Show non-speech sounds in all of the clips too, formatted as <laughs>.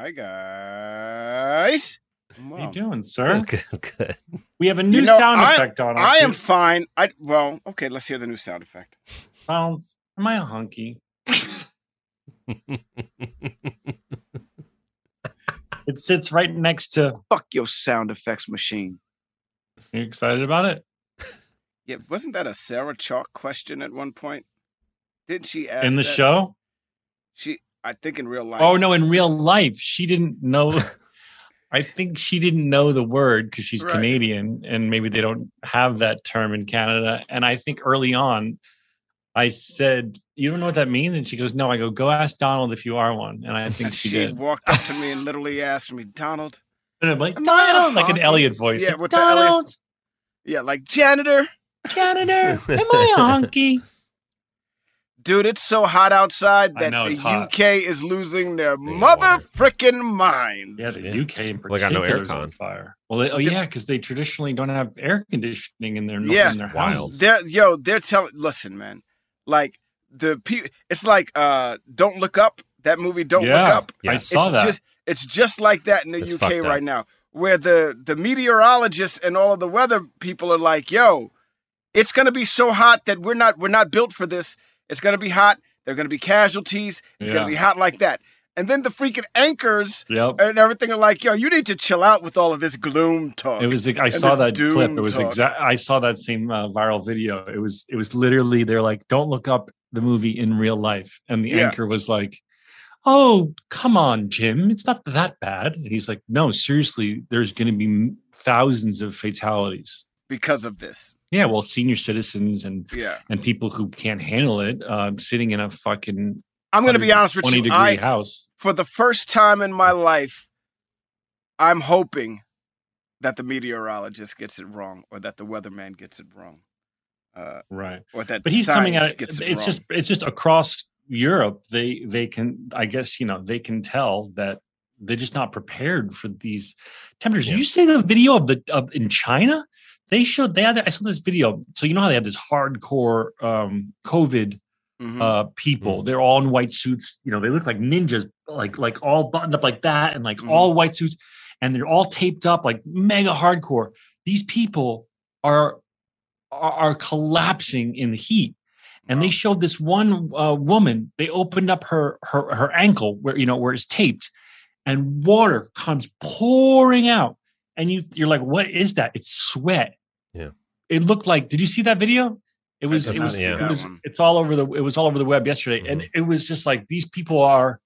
Hi, guys. How you doing, sir? Good, good. We have a new You know, sound I- effect on. I am fine. I well, okay. Let's hear the new sound effect. Sounds. Am I a hunky? <laughs> it sits right next to. Fuck your sound effects machine. You excited about it? Yeah, wasn't that a Sarah Chalke question at one point? Didn't she ask In the that? show? She, I think, in real oh, life. Oh no! In real life, she didn't know. <laughs> I think she didn't know the word because she's Right. Canadian, and maybe they don't have that term in Canada. And I think early on, I said, "You don't know what that means," and she goes, "No." I go, "Go ask Donald if you are one." And I think <laughs> she, she did. walked up to me and literally asked me, Donald. And I'm like, Am I a Donald, like an? Elliot voice. Yeah, like, with the Elliot- Donald, Yeah, like janitor. janitor, <laughs> am I a hunky? Dude, it's so hot outside that know, the it's hot. UK is losing their They mother water. frickin' minds. Yeah, the Yeah. UK in Well, they got no particular is on aircon. fire. Well, they, oh yeah, because they traditionally don't have air conditioning in their Yeah. in their Wild. houses. They're yo, they're telling. Listen, man, like the pe- It's like uh, don't look up. That movie, don't yeah, look up. I Yeah. saw it's that. Just, it's just like that in the It's UK fucked up. right now, where the the meteorologists and all of the weather people are like, "Yo, it's gonna be so hot that we're not we're not built for this. It's gonna be hot. There are gonna be casualties. It's Yeah. gonna be hot like that." And then the freaking anchors yep. and everything are like, "Yo, you need to chill out with all of this gloom talk." It was. I saw that clip. It was exact. I saw that same uh, viral video. It was. It was literally. They're like, "Don't look up the movie in real life," and the Yeah. anchor was like, "Oh, come on, Jim. It's not that bad." And he's like, "No, seriously. There's going to be thousands of fatalities." Because of this. Yeah, well, senior citizens and Yeah. and people who can't handle it, um, sitting in a fucking I'm going to be honest with you. degree I, house. for the first time in my life, I'm hoping that the meteorologist gets it wrong, or that the weatherman gets it wrong, uh, Right. or that but he's coming at science it. It's just it's just across Europe. They they can I guess you know they can tell that they're just not prepared for these temperatures. Yeah. You say the video of the of in China, they showed they had I saw this video. So you know how they have this hardcore um, COVID Mhm. uh, people. Mhm. They're all in white suits. You know they look like ninjas, like like all buttoned up like that, and like Mhm. all white suits, and they're all taped up like mega hardcore. These people are are, are collapsing in the heat and they showed this one uh, woman they opened up her her her ankle where you know where it's taped and water comes pouring out and you you're like, what is that? It's sweat. Yeah. It looked like. Did you see that video? It was. It was. not see It was. It's all over the. It was all over the web yesterday, and Mhm. it was just like these people are.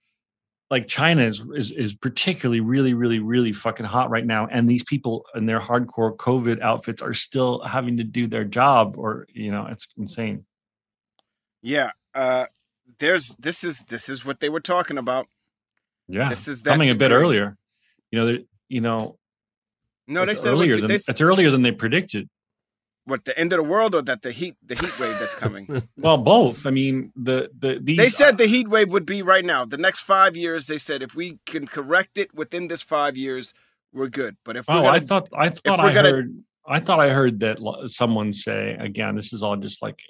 Like China is, is is particularly really really really fucking hot right now, and these people in their hardcore COVID outfits are still having to do their job, or you know, it's insane. Yeah. Uh, there's this is this is what they were talking about. Yeah, This is coming a bit earlier. You know, there- you know, No, they it's said earlier was, than they, it's earlier than they predicted. What the end of the world or that the heat the heat wave that's coming. <laughs> Well, both. I mean, the the these they said the heat wave would be right now. The next five years, they said if we can correct it within this five years, we're good. But if Oh, gonna, I thought I thought I gonna- heard I thought I heard that someone say again. This is all just like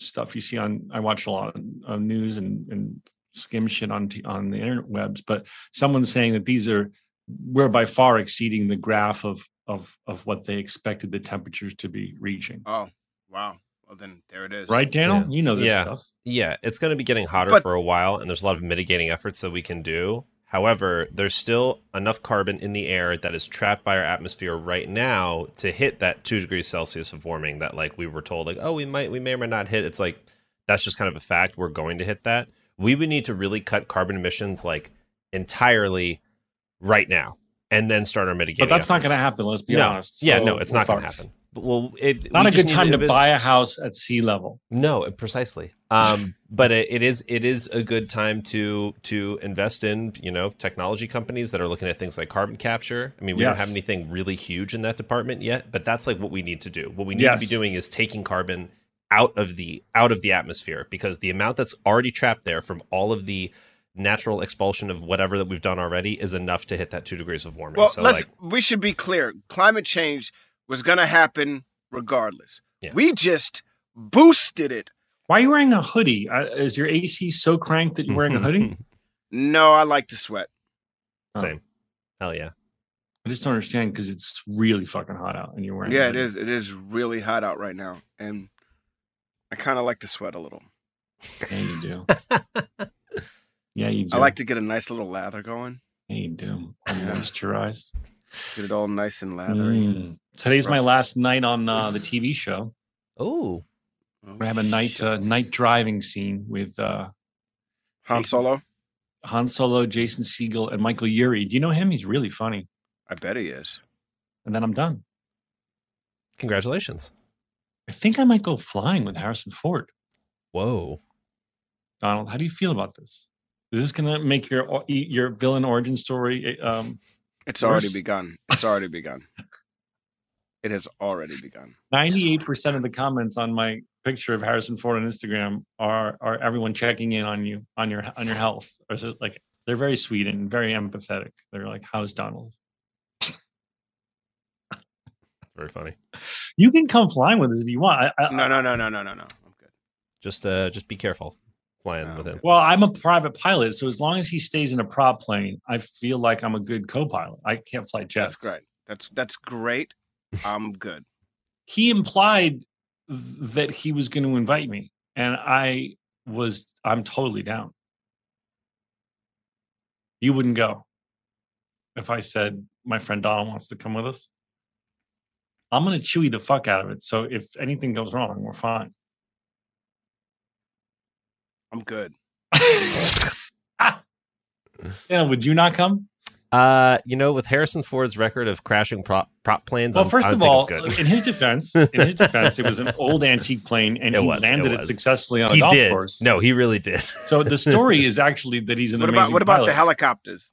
stuff you see on. I watch a lot of, news and and skim shit on t- on the interwebs, but someone's saying that these are we're by far exceeding the graph of of of what they expected the temperatures to be reaching. oh wow, well then there it is. Right, Daniel? Yeah. You know this Yeah. stuff. Yeah, it's going to be getting hotter But- for a while, and there's a lot of mitigating efforts that we can do. However, there's still enough carbon in the air that is trapped by our atmosphere right now to hit that two degrees Celsius of warming that, like, we were told, like, oh, we might, we may or may not hit. It's like that's just kind of a fact. We're going to hit that. We would need to really cut carbon emissions like entirely right now, and then start our mitigating. But that's not going to happen. Let's be no, honest. yeah, no, it's not going to happen. But, well, it Not we a good time to vis- buy a house at sea level. no, precisely. Um, <laughs> but it, it is it is a good time to to invest in you know technology companies that are looking at things like carbon capture. I mean, we don't have anything really huge in that department yet, but that's like what we need to do. What we need to be doing is taking carbon out of the out of the atmosphere because the amount that's already trapped there from all of the natural expulsion of whatever that we've done already is enough to hit that two degrees of warming. Well, so let's like, we should be clear. Climate change was going to happen regardless. Yeah. We just boosted it. Why are you wearing a hoodie? Uh, is your AC so cranked that you're wearing a hoodie? <laughs> No, I like to sweat. Oh. same. Hell yeah. I just don't understand because it's really fucking hot out and you're wearing. Yeah, it is. It is really hot out right now, and I kind of like to sweat a little. Yeah, you do. <laughs> yeah, you do. I like to get a nice little lather going. Yeah, you do. I'm Yeah. moisturized. Get it all nice and lathery. Mm. Today's my last night on uh, the <laughs> TV show. Oh, Oh, We have a night uh, night driving scene with uh, Han Solo. Han Solo, Jason Segel, and Michael Urie. Do you know him? He's really funny. I bet he is. And then I'm done. congratulations. I think I might go flying with Harrison Ford. Whoa. Donald, how do you feel about this? Is this going to make your your villain origin story? Um, It's already begun. It's already begun. <laughs> It has already begun. Ninety-eight percent of the comments on my picture of Harrison Ford on Instagram are are everyone checking in on you on your on your health. Or is it like they're very sweet and very empathetic. They're like, "How's Donald?" <laughs> Very funny. You can come flying with us if you want. I, I, No, no, no, no, no, no, no. I'm good. Just uh just be careful flying Oh, with him. Well, I'm a private pilot, so as long as he stays in a prop plane, I feel like I'm a good co-pilot. I can't fly jets. That's great. That's that's great. I'm good. He implied th- that he was going to invite me, and I was. I'm totally down. You wouldn't go if I said my friend Donald wants to come with us. I'm going to chewy the fuck out of it. So if anything goes wrong, we're fine. I'm good. <laughs> Yeah, would you not come? Uh, you know, with Harrison Ford's record of crashing prop prop planes, Well, I'm- first I of all, in his defense, in his defense, it was an <laughs> old antique plane, and It he was, landed it, was. successfully on a golf did. course. No, he really did. So the <laughs> story is actually that he's an What amazing about what about the helicopters?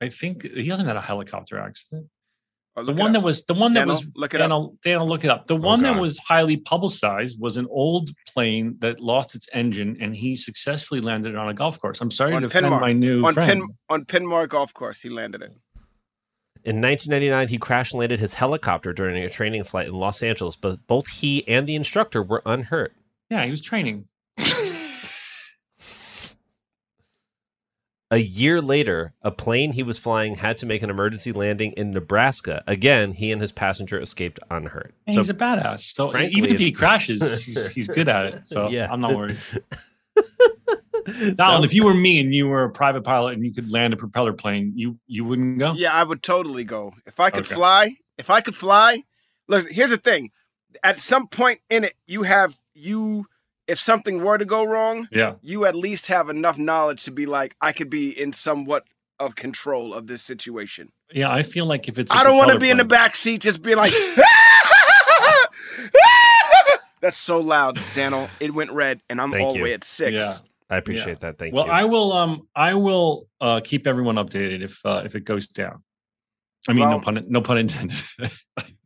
I think he hasn't had a helicopter accident. Oh, The one that was the one that Daniel, was look it up. Daniel, Daniel, look it up. The one that was highly publicized was an old plane that lost its engine, and he successfully landed it on a golf course. I'm sorry On to offend my new on friend. Pin on Penmar Golf Course. He landed it. In 1999, he crash landed his helicopter during a training flight in Los Angeles, but both he and the instructor were unhurt. yeah, he was training. <laughs> A year later, a plane he was flying had to make an emergency landing in Nebraska. Again, he and his passenger escaped unhurt. And So he's a badass. So frankly, even if he crashes, he's, he's good at it. So <laughs> Yeah. I'm not worried. <laughs> Donald, if you were me and you were a private pilot and you could land a propeller plane, you you wouldn't go. Yeah, I would totally go. If I could Okay. fly, if I could fly, look, here's the thing. At some point in it, you have you if something were to go wrong, Yeah. you at least have enough knowledge to be like, I could be in somewhat of control of this situation. Yeah, I feel like if it's I I don't want to be in the back seat just being like <laughs> <laughs> That's so loud, Daniel. It went red and I'm Thank all the way at six. Yeah. I appreciate that. Thank well, you. Well, I will um I will uh keep everyone updated if uh, if it goes down. I mean, no pun no pun intended. <laughs>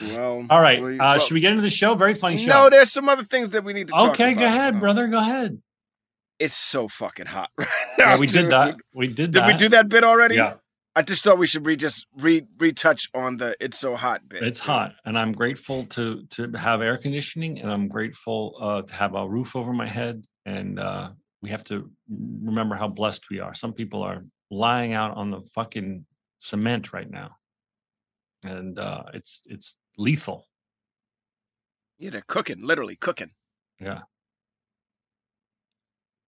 Well, All right, we- uh, should we get into the show? Very funny show. No, there's some other things that we need to talk okay, go ahead, Uh, brother. Go ahead. It's so fucking hot right <laughs> now. Yeah, we did that. We did Did that. we do that bit already? Yeah, I just thought we should re just re retouch on the "It's so hot" bit. it's hot, and I'm grateful to to have air conditioning, and I'm grateful uh, to have a roof over my head. And uh, we have to remember how blessed we are. Some people are lying out on the fucking cement right now, and uh, it's it's lethal. Yeah, they're cooking, literally cooking. Yeah.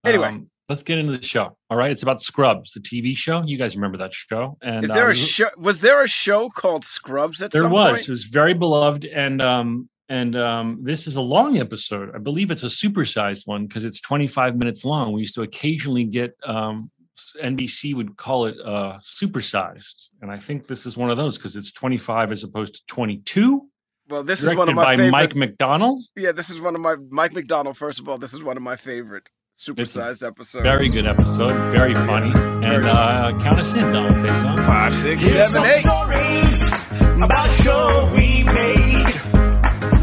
Anyway. Um, let's get into the show. All right, it's about Scrubs, the TV show. You guys remember that show? And Is there uh, a show? Was there a show called Scrubs at There some was. point? It was very beloved, and um, and um, this is a long episode. I believe it's a supersized one because it's 25 minutes long. We used to occasionally get um, NBC would call it uh, supersized, and I think this is one of those because it's 25 as opposed to 22. Well, this is one of my by favorite. Mike McDonald. yeah, this is one of my Mike McDonald. First of all, this is one of my favorite supersized episodes. Very good episode, very funny. And uh, count us in, Donald Faison. Five, six, Here's seven, eight. stories about a show we made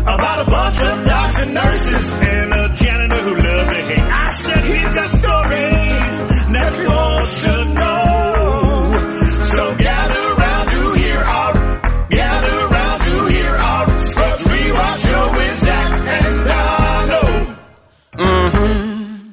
about a bunch of docs and nurses and a janitor who loved to hate. I said, here's the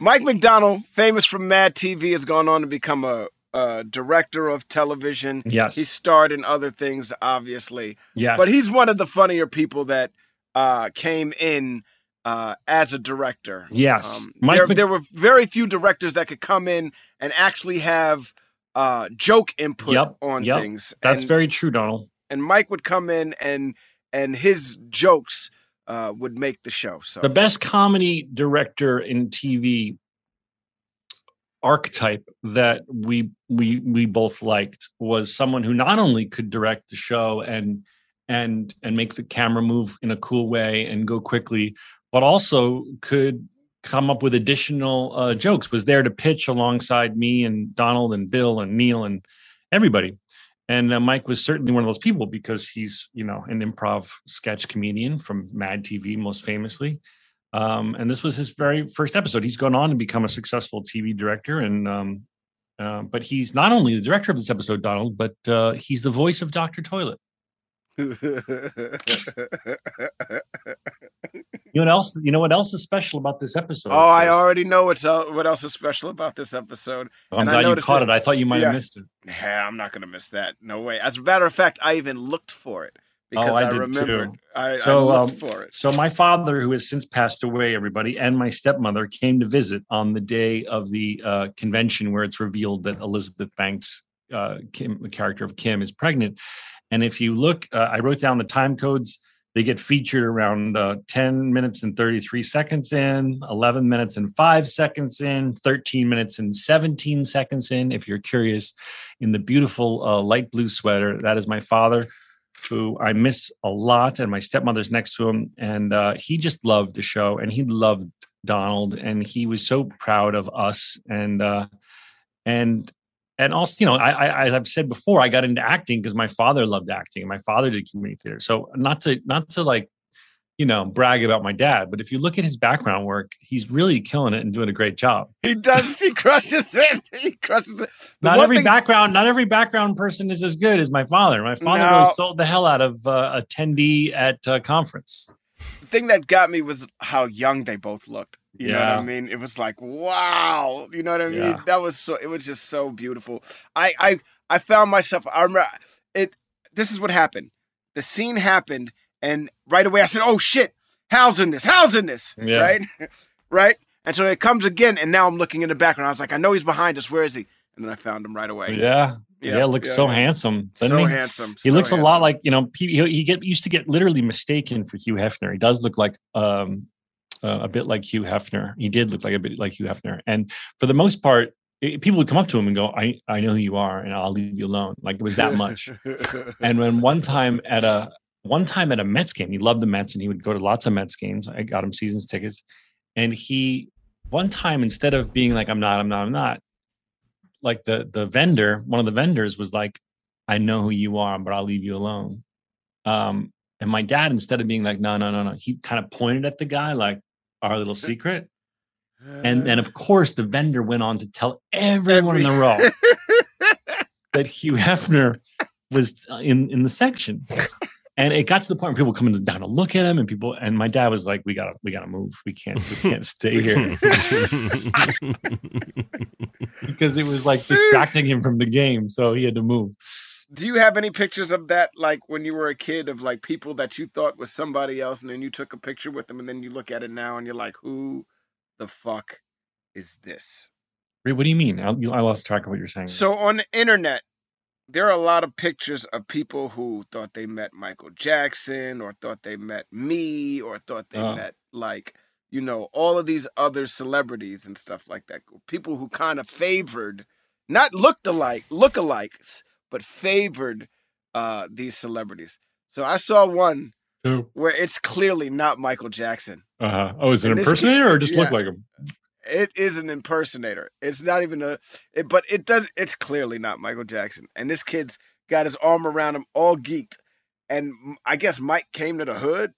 Mike McDonald, famous from Mad TV, has gone on to become a, a director of television. Yes. He starred in other things, obviously. Yes. But he's one of the funnier people that uh, came in uh, as a director. Yes. Um, there, Mc- there were very few directors that could come in and actually have uh, joke input Yep, on yep. things. That's and, very true, Donald. and Mike would come in and and his jokes uh, would make the show. So the best comedy director in TV archetype that we we we both liked was someone who not only could direct the show and and and make the camera move in a cool way and go quickly but also could come up with additional uh, jokes was there to pitch alongside me and donald and bill and neil and everybody and uh, mike was certainly one of those people because he's you know an improv sketch comedian from mad tv most famously um, and this was his very first episode. He's gone on to become a successful TV director, and um, uh, but he's not only the director of this episode, Donald, but uh, he's the voice of Doctor Toilet. You know what else? You know what else is special about this episode? oh, I already know what's el- what else is special about this episode. I'm and I glad you caught it. it. I thought you might Yeah. have missed it. Yeah, I'm not gonna miss that. No way. As a matter of fact, I even looked for it because Oh, I I, remembered. too. I, So, I looked um, for it. So my father, who has since passed away, everybody, and my stepmother came to visit on the day of the uh, convention where it's revealed that Elizabeth Banks, uh, Kim, the character of Kim, is pregnant. And if you look, uh, I wrote down the time codes. They get featured around uh, 10 minutes and 33 seconds in, 11 minutes and five seconds in, 13 minutes and 17 seconds in. If you're curious, in the beautiful uh, light blue sweater, that is my father who I miss a lot, and my stepmother's next to him, and uh, he just loved the show, and he loved Donald, and he was so proud of us, and uh, and and also, you know, I, I as I've said before, I got into acting because my father loved acting, and my father did community theater. So not to not to like, you know, brag about my dad, but if you look at his background work, he's really killing it and doing a great job. He does. He crushes it. <laughs> He crushes it. The not every thing- background not every background person is as good as my father my father No. really sold the hell out of uh, attendee at uh, conference the thing that got me was how young they both looked. You know what I mean? It was like, wow. You know what I mean? Yeah. That was so. It was just so beautiful. I I I found myself. I remember it. This is what happened. The scene happened, and right away I said, "Oh shit, Hal's in this. Hal's in this." Yeah. Right. <laughs> right. And so it comes again, and now I'm looking in the background. I was like, I know he's behind us. Where is he? And then I found him right away. Yeah. Yeah, looks yeah, so yeah. handsome. So he? handsome. He so looks a lot like you know he, he he get used to get literally mistaken for Hugh Hefner. He does look like um uh, a bit like Hugh Hefner. He did look like a bit like Hugh Hefner, and for the most part, i people would come up to him and go, "I I know who you are, and I'll leave you alone." Like it was that much. <laughs> and when one time at a one time at a Mets game, he loved the Mets, and he would go to lots of Mets games. I got him seasons tickets, and he one time instead of being like, "I'm not, I'm not, I'm not," like the the vendor, one of the vendors was like, "I know who you are, but I'll leave you alone." Um, and my dad, instead of being like, "No, no, no, no," he kind of pointed at the guy like, "Our little secret." And and of course, the vendor went on to tell everyone in the row <laughs> that Hugh Hefner was uh, in in the section. And it got to the point where people coming down to look at him, and people and my dad was like, "We gotta, we gotta move. We can't, we can't stay here," <laughs> <laughs> because it was like distracting him from the game. So he had to move. Do you have any pictures of that, like when you were a kid, of like people that you thought was somebody else, and then you took a picture with them, and then you look at it now, and you're like, "Who the fuck is this?" Wait, what do you mean? I, I lost track of what you're saying. So on the internet, there are a lot of pictures of people who thought they met Michael Jackson, or thought they met me, or thought they Oh. met like you know all of these other celebrities and stuff like that. People who kind of favored, not looked alike, look-alikes, but favored uh, these celebrities. So I saw one Who? where it's clearly not Michael Jackson. Uh-huh. Oh, is it an this kid- impersonator or just look like him? It is an impersonator. It's not even a, it, but it does. It's clearly not Michael Jackson. And this kid's got his arm around him, all geeked. And I guess Mike came to the hood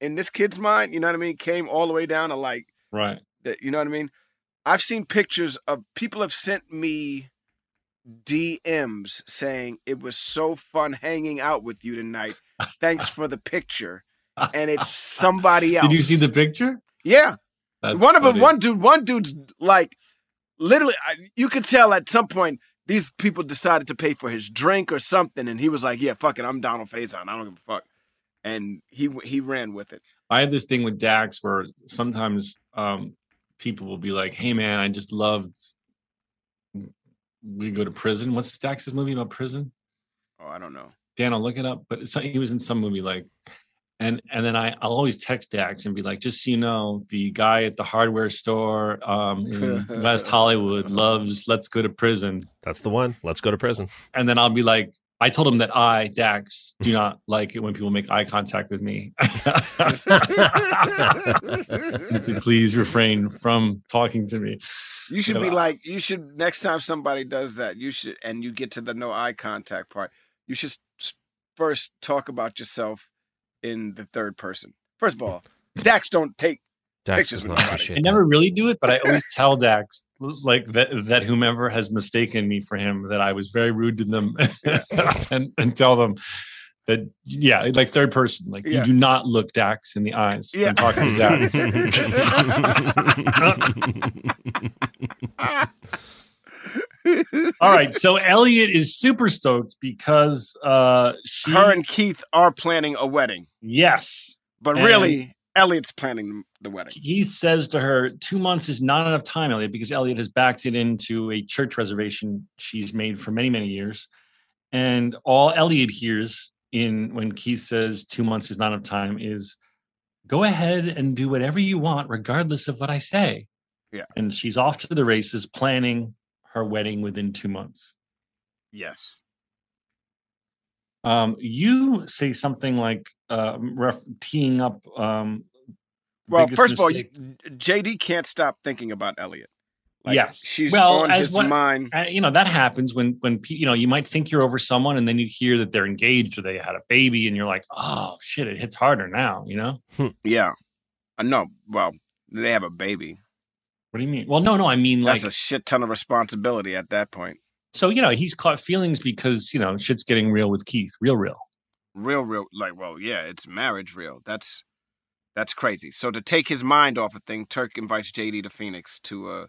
in this kid's mind. You know what I mean? Came all the way down to like Right. that. You know what I mean? I've seen pictures of people have sent me DMs saying it was so fun hanging out with you tonight. Thanks <laughs> for the picture. And it's somebody else. Did you see the picture? Yeah. That's one of them, one dude, one dude's like, literally, you could tell at some point these people decided to pay for his drink or something, and he was like, "Yeah, fuck it, I'm Donald Faison. I don't give a fuck," and he he ran with it. I have this thing with Dax where sometimes um, people will be like, "Hey, man, I just loved." We go to prison. What's Dax's movie about prison? Oh, I don't know. Dan, I'll look it up. But it's, he was in some movie like, and and then I I'll always text Dax and be like, just so you know, the guy at the hardware store um, in <laughs> West Hollywood loves "Let's Go to Prison," That's the one. Let's go to prison. and then I'll be like. I told him that I, Dax, do not like it when people make eye contact with me. <laughs> and to please refrain from talking to me. You should be uh, like, you should next time somebody does that, you should, and you get to the no eye contact part, you should first talk about yourself in the third person. First of all, Dax don't take. Dax Pictures does not nobody. appreciate I never really do it, but I always tell Dax like that that whomever has mistaken me for him that I was very rude to them <laughs> and, and tell them that yeah, like third person, like Yeah. you do not look Dax in the eyes Yeah. when talking to <laughs> Dax. <laughs> All right, so Elliot is super stoked because uh she Her and Keith are planning a wedding, yes. but And- really, Elliot's planning the wedding. Keith says to her, two months is not enough time, Elliot, because Elliot has backed it into a church reservation she's made for many, many years. And all Elliot hears in when Keith says two months is not enough time is go ahead and do whatever you want, regardless of what I say. Yeah. And she's off to the races planning her wedding within two months. Yes. Um, you say something like uh, ref- teeing up. Um, Well, biggest first of all, you. JD can't stop thinking about Elliot. Yes. she's Well, on as his one- mind. uh, you know that happens when when you know you might think you're over someone and then you hear that they're engaged or they had a baby and you're like oh shit it hits harder now you know Yeah, I know. Well, they have a baby. what do you mean well no no i mean like That's a shit ton of responsibility at that point. So you know he's caught feelings because you know shit's getting real with keith real real Real, real. Like, well, yeah, it's marriage. Real. That's that's crazy. So to take his mind off a thing, Turk invites JD to Phoenix to a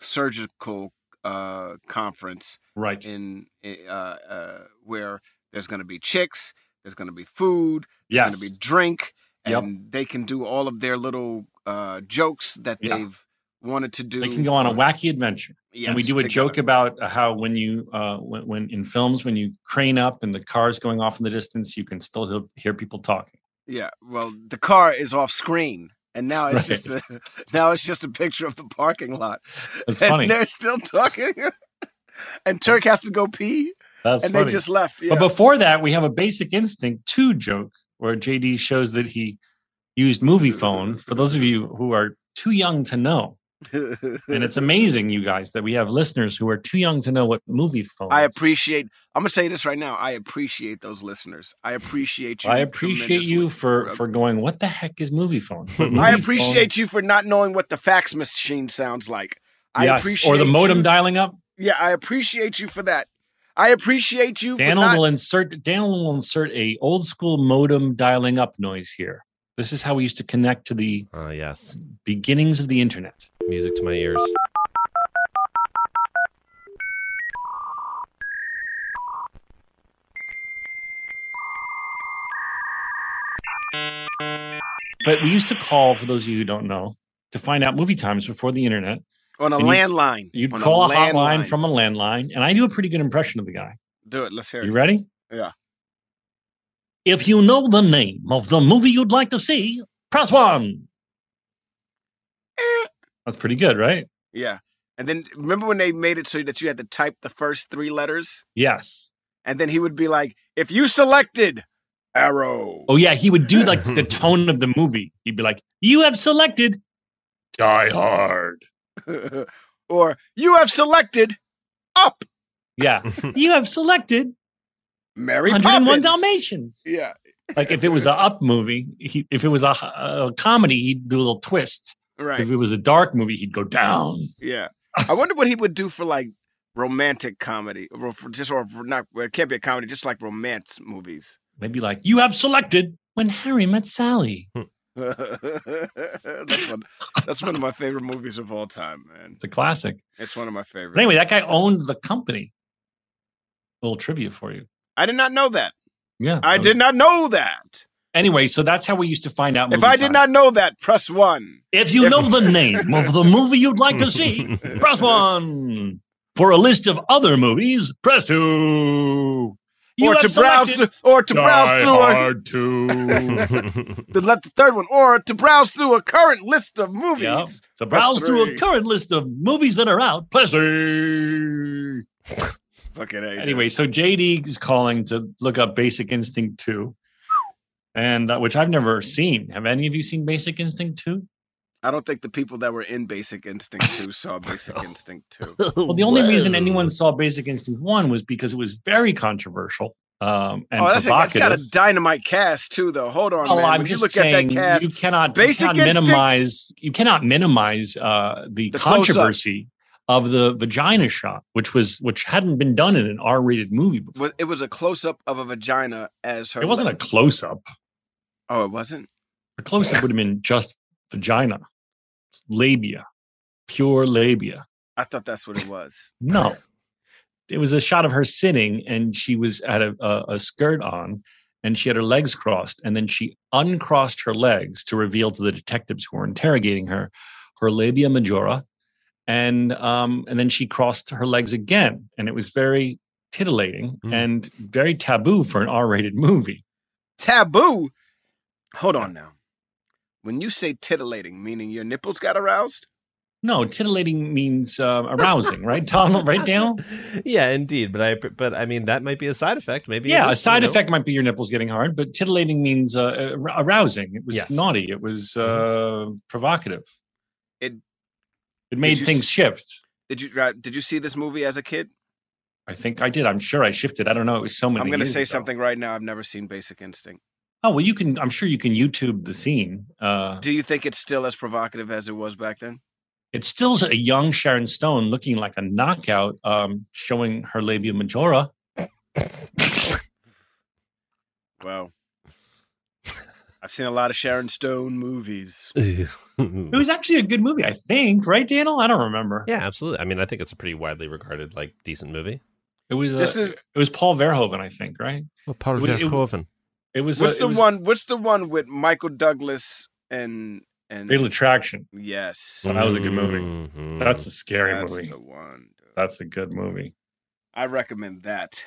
surgical uh conference right in uh, uh where there's going to be chicks, there's going to be food, there's yes going to be drink, Yep. and they can do all of their little uh, jokes that Yeah. they've wanted to do. They can go on a wacky adventure. and we do a joke about how when you uh when, when in films when you crane up and the car's going off in the distance you can still hear, people talking Yeah, well, the car is off screen, and now it's Right. just a <laughs> now it's just a picture of the parking lot. that's and funny they're still talking, <laughs> and Turk has to go pee, that's and funny they just left. Yeah. but before that we have a basic instinct 2 joke where jd shows that he used Moviefone for those of you who are too young to know and it's amazing you guys that we have listeners who are too young to know what Moviefone I appreciate. I'm gonna say this right now. I appreciate those listeners. I appreciate you. I appreciate you for uh, for going what the heck is Moviefone <laughs> What I Moviefone- appreciate you for not knowing what the fax machine sounds like. I yes, appreciate or the modem you- dialing up Yeah, I appreciate you for that. I appreciate you for Daniel not. will insert Daniel will insert a old school modem dialing up noise here. This is how we used to connect to the Uh, yes. beginnings of the internet. Music to my ears. But we used to call, for those of you who don't know, to find out movie times before the internet. on a and you- landline. You'd on call a, hotline landline. from a landline, and I do a pretty good impression of the guy. Do it. Let's hear You it. You ready? Yeah. If you know the name of the movie you'd like to see, press one. Eh. That's pretty good, right? Yeah. And then remember when they made it so that you had to type the first three letters, Yes. and then he would be like, "If you selected arrow." Oh yeah, he would do like <laughs> the tone of the movie. He'd be like, "You have selected Die Hard." <laughs> or you have selected up Yeah, <laughs> you have selected Mary 101 Poppins. Dalmatians. Yeah. Like if it was a up movie, he, if it was a, a comedy, he'd do a little twist. Right. If it was a dark movie, he'd go down. Yeah. I wonder what he would do for like romantic comedy or for just or for not it can't be a comedy, just like romance movies. Maybe like you have selected when Harry met Sally. <laughs> that's one that's one of my favorite movies of all time, man. It's a classic. It's one of my favorites. But anyway, that guy owned the company. little trivia for you. I did not know that. Yeah, I that did not know that. Anyway, so that's how we used to find out. If I did not know that, press one. If you If- know the name of the movie you'd like to see, <laughs> press one. For a list of other movies, press two. You or to browse selected or to browse through a, Hard 2. <laughs> the, let the third one, or to browse through a current list of movies. yeah. To browse through a current list of movies that are out, press three. Fucking A, dude. Anyway, so JD is calling to look up Basic Instinct 2, and uh, which I've never seen. Have any of you seen Basic Instinct 2? I don't think the people that were in Basic Instinct 2 saw <laughs> Basic Instinct 2. <laughs> Well, the only reason anyone saw Basic Instinct 1 was because it was very controversial um, and oh, that's, that's provocative. got a dynamite cast too, though. Hold on, Well, man. I'm when you just look saying at that cast, you cannot, Basic you cannot minimize you cannot minimize uh, the, The controversy of the vagina shot, which was which hadn't been done in an R-rated movie before. it was a close up of a vagina as her. It wasn't a close up. Oh, it wasn't. A close up would have been just vagina, labia, pure labia. I thought that's what it was. No, it was a shot of her sitting, and she was had a, a, a skirt on, and she had her legs crossed, and then she uncrossed her legs to reveal to the detectives who were interrogating her her labia majora, and um, and then she crossed her legs again, and it was very titillating Mm. and very taboo for an R-rated movie. Taboo. Hold on now. When you say titillating, meaning your nipples got aroused? No, titillating means uh, arousing, right, Donald? Right, Daniel? <laughs> yeah, indeed. But I, but I mean, that might be a side effect. Maybe. Yeah, a side you know. effect might be your nipples getting hard, but titillating means uh, arousing. It was Yes. naughty. It was uh, provocative. It- it made you things shift. Did you uh, did you see this movie as a kid? I think I did. I'm sure I shifted. I don't know. It was so many. I'm going to say ago. something right now. I've never seen Basic Instinct. Oh well, you can. I'm sure you can YouTube the scene. Uh, Do you think it's still as provocative as it was back then? it's still a young Sharon Stone looking like a knockout, um, showing her labia majora. Well, I've seen a lot of Sharon Stone movies. <laughs> It was actually a good movie, I think. Right, Daniel? I don't remember. yeah, absolutely. I mean, I think it's a pretty widely regarded, like, decent movie. It was. Uh, This is it was Paul Verhoeven, I think. Right. Well, Paul It would- it Verhoeven. It was. what's uh, the was- one? What's the one with Michael Douglas and And Fatal Attraction. yes, Well, that was a good movie. Mhm. That's a scary that's movie. the one. dude. That's a good movie. I recommend that.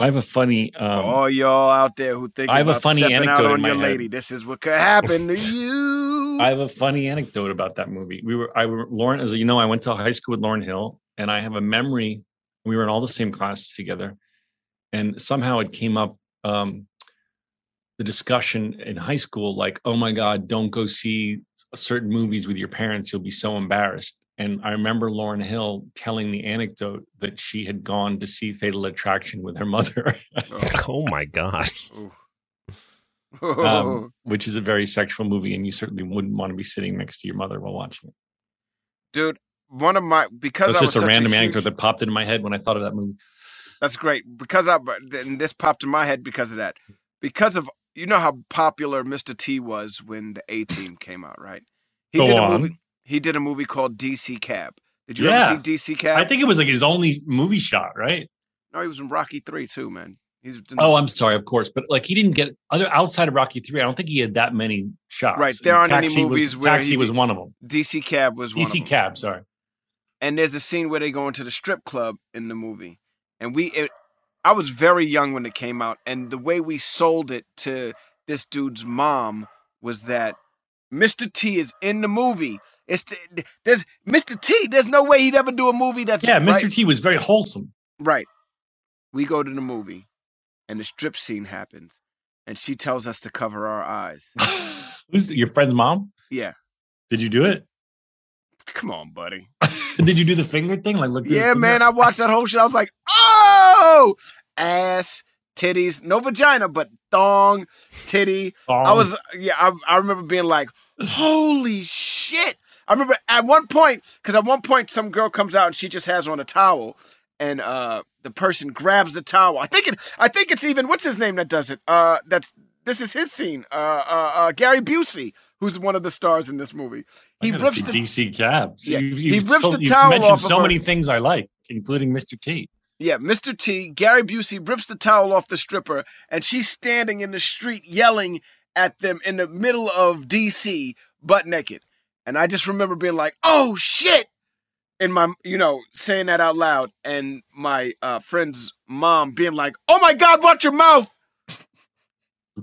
I have a funny. Um, All y'all out there who think I have a funny out anecdote in on my your head. lady, this is what could happen to <laughs> you. I have a funny anecdote about that movie. We were, I were, Lauryn, as you know, I went to high school with Lauryn Hill, and I have a memory. We were in all the same classes together, and somehow it came up um, the discussion in high school, like, "Oh my God, don't go see certain movies with your parents; you'll be so embarrassed." And I remember Lauryn Hill telling the anecdote that she had gone to see Fatal Attraction with her mother, Oh my god. <laughs> Ooh. um, <laughs> which is a very sexual movie, and you certainly wouldn't want to be sitting next to your mother while watching it. Dude, one of my because That's I was just a such random huge- anecdote that popped into my head when I thought of that movie. That's great because I and this popped in my head because of that. Because of you know how popular Mr. T was when the A Team came out, right? He Go did a on. movie. He did a movie called DC Cab. Did you Yeah. ever see DC Cab? I think it was like his only movie shot, right? no, he was in Rocky Three too, man. He's Oh, I'm sorry, of course, but like he didn't get other outside of Rocky Three. I don't think he had that many shots. Right, there aren't any Taxi was- movies where Taxi he was one of them. DC Cab was one of DC. Cab, sorry. and there's a scene where they go into the strip club in the movie and we it, i was very young when it came out and the way we sold it to this dude's mom was that mr t is in the movie it's the, there's mr t there's no way he'd ever do a movie that's Yeah, Mr. right, T was very wholesome. right we go to the movie and the strip scene happens and she tells us to cover our eyes <laughs> Who's your friend's mom? yeah Did you do it? come on buddy <laughs> Did you do the finger thing? Like look. Yeah, man, I watched that whole shit. I was like, oh, ass, titties, no vagina, but thong, titty. I Um, was, yeah, I, I remember being like, holy shit. I remember at one point, because at one point some girl comes out and she just has on a towel, and uh the person grabs the towel. I think it, I think it's even what's his name that does it. Uh, that's this is his scene. Uh, uh, uh Gary Busey, who's one of the stars in this movie. He rips the DC Cab. So Yeah, you've, he rips told- the towel mentioned off of so her- many things I like, including Mr. T. Yeah, Mr. T, Gary Busey rips the towel off the stripper, and she's standing in the street yelling at them in the middle of DC, butt naked. And I just remember being like, "Oh shit!" in my, you know, saying that out loud, and my uh, friend's mom being like, "Oh my God, watch your mouth!"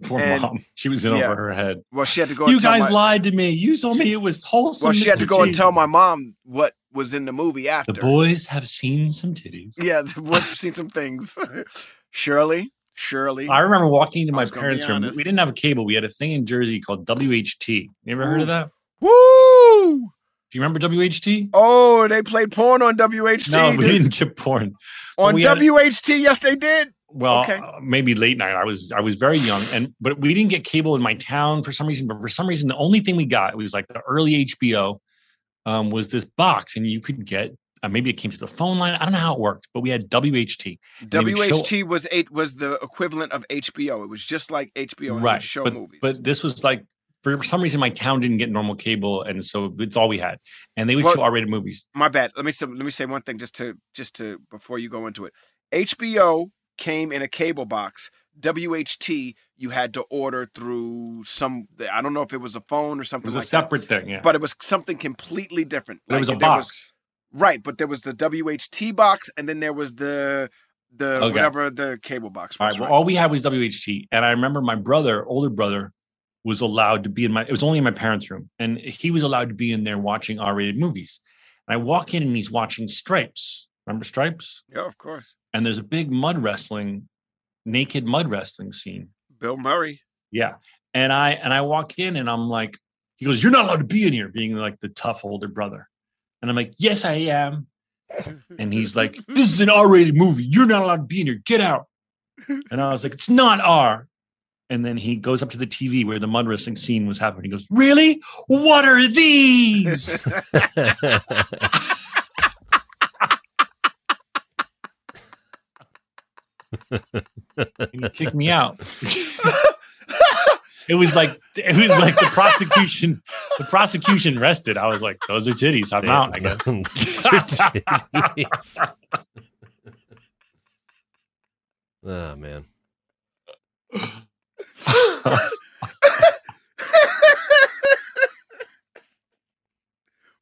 Poor And- mom. She was in yeah. over her head. Well, she had to go. You and tell guys my, lied to me. You told me it was wholesome. Well, she had to Mr. go and tell my mom what was in the movie after. The boys have seen some titties. Yeah, we've seen some things. <laughs> Shirley, Shirley. I remember walking into my was gonna be parents' room. We didn't have a cable. We had a thing in Jersey called WHT. You ever heard of that? Woo! Do you remember WHT? Oh, they played porn on WHT. No, we <laughs> didn't get porn. on had- WHT, yes, they did. Well, Okay. uh, maybe late night. I was I was very young, and but we didn't get cable in my town for some reason. But for some reason, the only thing we got it was like the early HBO um, was this box, and you could get uh, maybe it came to the phone line. I don't know how it worked, but we had WHT. WHT was eight was the equivalent of HBO. It was just like HBO and it would right show but, movies. but this was like for some reason my town didn't get normal cable and so it's all we had and they would Well- show r-rated movies my bad. Let me say, let me say one thing just to just to before you go into it. HBO came in a cable box. WHT you had to order through some. I don't know if it was a phone or something. it was a like that, separate thing yeah but it was something completely different. it was a there box right, but there was the WHT box, and then there was the the Okay. whatever the cable box all was. right well right? all we had was wht and i remember my brother older brother was allowed to be in my it was only in my parents room and he was allowed to be in there watching r-rated movies and i walk in and he's watching stripes remember stripes yeah, of course. and there's a big mud wrestling naked mud wrestling scene Bill Murray. Yeah. And I and I walk in and I'm like, he goes, You're not allowed to be in here, being like the tough older brother. And I'm like, Yes, I am. <laughs> And he's like, This is an R-rated movie. You're not allowed to be in here. Get out. <laughs> And I was like, It's not R. And then he goes up to the TV where the mud wrestling scene was happening. He goes, Really? What are these? <laughs> and he kicked me out. it was like it was like the prosecution. The prosecution rested. I was like, "Those are titties. I'm out." I guess. <laughs> Oh man. <laughs>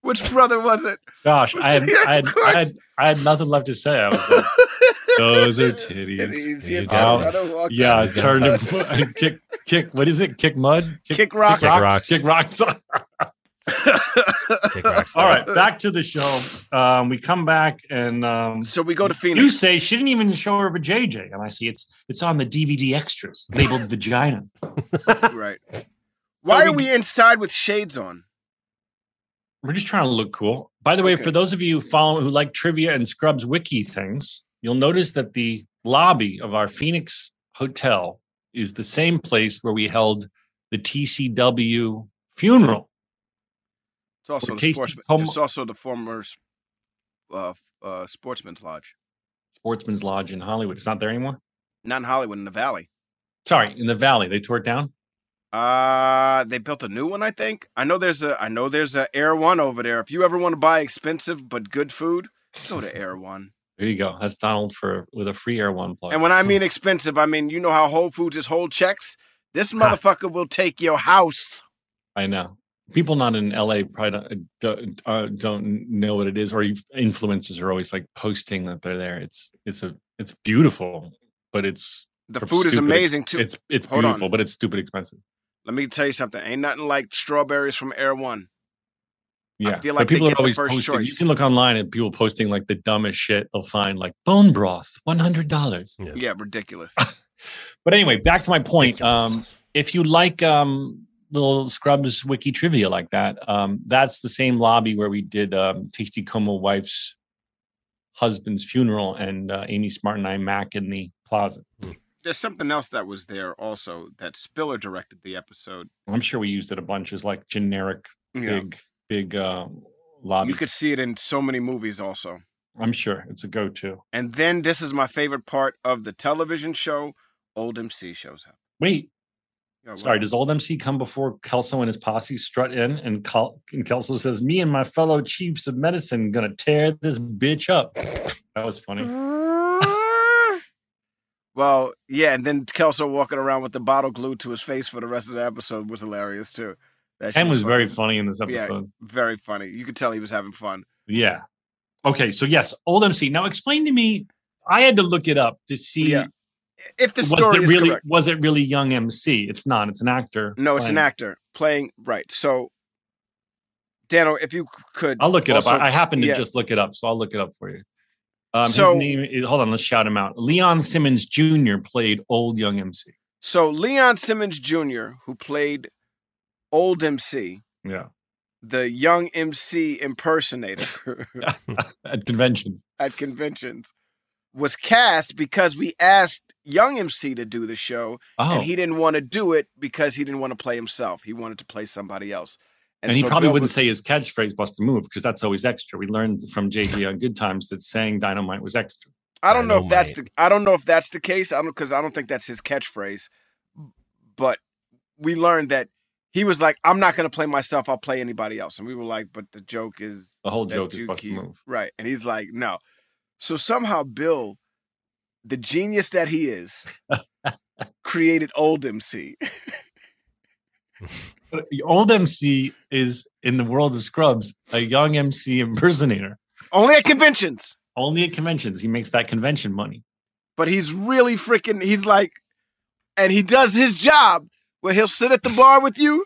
Which brother was it? Gosh, I had, Yeah, I had, I had, <laughs> I had nothing left to say. I was like, those are And titties. he's You here, got it. brother walked Yeah, out. turn and <laughs> kick, kick. What is it? Kick mud. Kick rocks. Kick rocks. Kick rocks. Kick rocks. All right, back to the show. Um, we come back and um, So we go to Phoenix. you say she didn't even show her vajayjay, and I see it's it's on the DVD extras labeled vagina. <laughs> right. Why we- are we inside with shades on? We're just trying to look cool. By the way, Okay. for those of you follow who like trivia and Scrubs wiki things, you'll notice that the lobby of our Phoenix hotel is the same place where we held the TCW funeral. It's also the sportsman. Tom- It's also the former uh, uh, Sportsman's Lodge. Sportsman's Lodge in Hollywood. It's not there anymore. Not in Hollywood, in the Valley. Sorry, in the Valley. They tore it down. Uh they built a new one, I think. I know there's a I know there's a Erewhon over there. If you ever want to buy expensive but good food, go to Air <laughs> One. There you go. That's Donald for with a free Erewhon plug. And when I mean <laughs> expensive, I mean you know how Whole Foods is whole checks. This motherfucker will take your house. I know people not in LA probably don't, uh, don't know what it is, or influencers are always like posting that they're there. It's it's a it's beautiful, but it's The For food is amazing too. it's it's Hold on. beautiful, but it's stupid expensive. Let me tell you something. Ain't nothing like strawberries from Erewhon. Yeah, feel but like they people are always first posting. You can look online and people posting like the dumbest shit. They'll find like bone broth, one hundred dollars. Yeah. Yeah, ridiculous. <laughs> But anyway, back to my point. Ridiculous. Um, if you like um, little Scrubs wiki trivia like that, um, that's the same lobby where we did um, Tasty Como wife's husband's funeral and uh, Amy Smart and I Mac in the closet. There's something else that was there also that Spiller directed the episode. I'm sure we used it a bunch as like generic You, know, big big uh, lobby. you could see it in so many movies also. I'm sure it's a go-to. And then this is my favorite part of the television show. Old MC shows up. Wait, Yo, sorry. Does old MC come before Kelso and his posse strut in and, Kel- and Kelso says, "Me and my fellow chiefs of medicine gonna tear this bitch up." That was funny. <laughs> well, yeah, and then Kelso walking around with the bottle glued to his face for the rest of the episode was hilarious too. That Ken was very funny in this Yeah. episode. very funny. You could tell he was having fun. Yeah. Okay, so yes, old MC. Now explain to me. I had to look it up to see Yeah. If the was story really correct. was it really young MC? It's not. It's an actor. No, it's an actor playing right. So, Dano, if you could, I'll look it also- up. I, I happen to yeah. just look it up, so I'll look it up for you. Um, So- his name. is- Hold on, let's shout him out. Leon Simmons Jr. played old young MC. So Leon Simmons Jr., who played old MC, Yeah, the young MC impersonator <laughs> at conventions. <laughs> at conventions, was cast because we asked young MC to do the show, Oh, and he didn't want to do it because he didn't want to play himself. He wanted to play somebody else. and, he so probably Bill wouldn't was- say his catchphrase "bust a move" because that's always extra. We learned from JJ on Good Times that saying "dynamite" was extra. I don't know if that's the I don't know if that's the case. I don't because I don't think that's his catchphrase. But we learned that he was like, "I'm not going to play myself. I'll play anybody else." And we were like, "But the joke is The whole joke is you "bust a move." right?" And he's like, "No." So somehow Bill, the genius that he is, created old MC. <laughs> The old MC is in the world of Scrubs a young MC impersonator. Only at conventions, Only at conventions he makes that convention money. but he's really freaking. He's like, and he does his job where he'll sit at the bar with you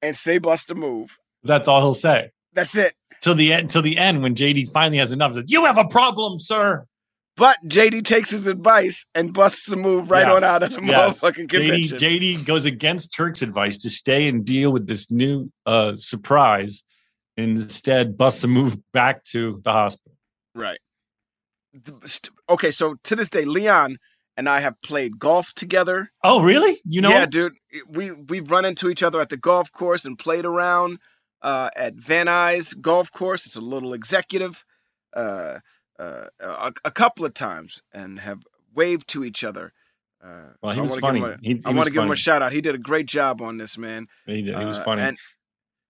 and say, "Bust a move." That's all he'll say That's it. till the end. Till the end, when JD finally has enough, says, "You have a problem, sir." But JD takes his advice and busts a move right on out of the yes. motherfucking JD, convention. JD goes against Turk's advice to stay and deal with this new uh, surprise, and instead busts a move back to the hospital. Right. Okay, so to this day, Leon and I have played golf together. Oh, really? You know? yeah, dude. We we've run into each other at the golf course and played around uh, at Van Nuys Golf Course. It's a little executive. Uh, uh, a, a couple of times and have waved to each other. Uh, Well, so he I was funny. him a- He- he I want to give him a shout out. He did a great job on this, man. He did. He was Uh, funny. And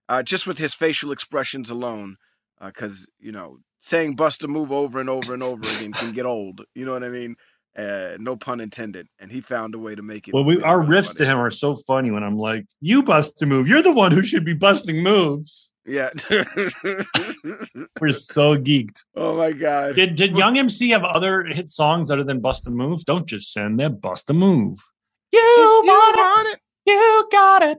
uh, just with his facial expressions alone, because you know, saying "bust a move" over and over and over again can get old. You know what I mean? Uh, no pun intended. And he found a way to make it. Well, we our riffs to him are so funny when I'm like, "You bust a move. You're the one who should be busting moves." Yeah. We're so geeked. oh my god. Did did Young MC have other hit songs other than "Bust a Move"? Don't just send there, "Bust a Move." You, you want it, want it? you got it,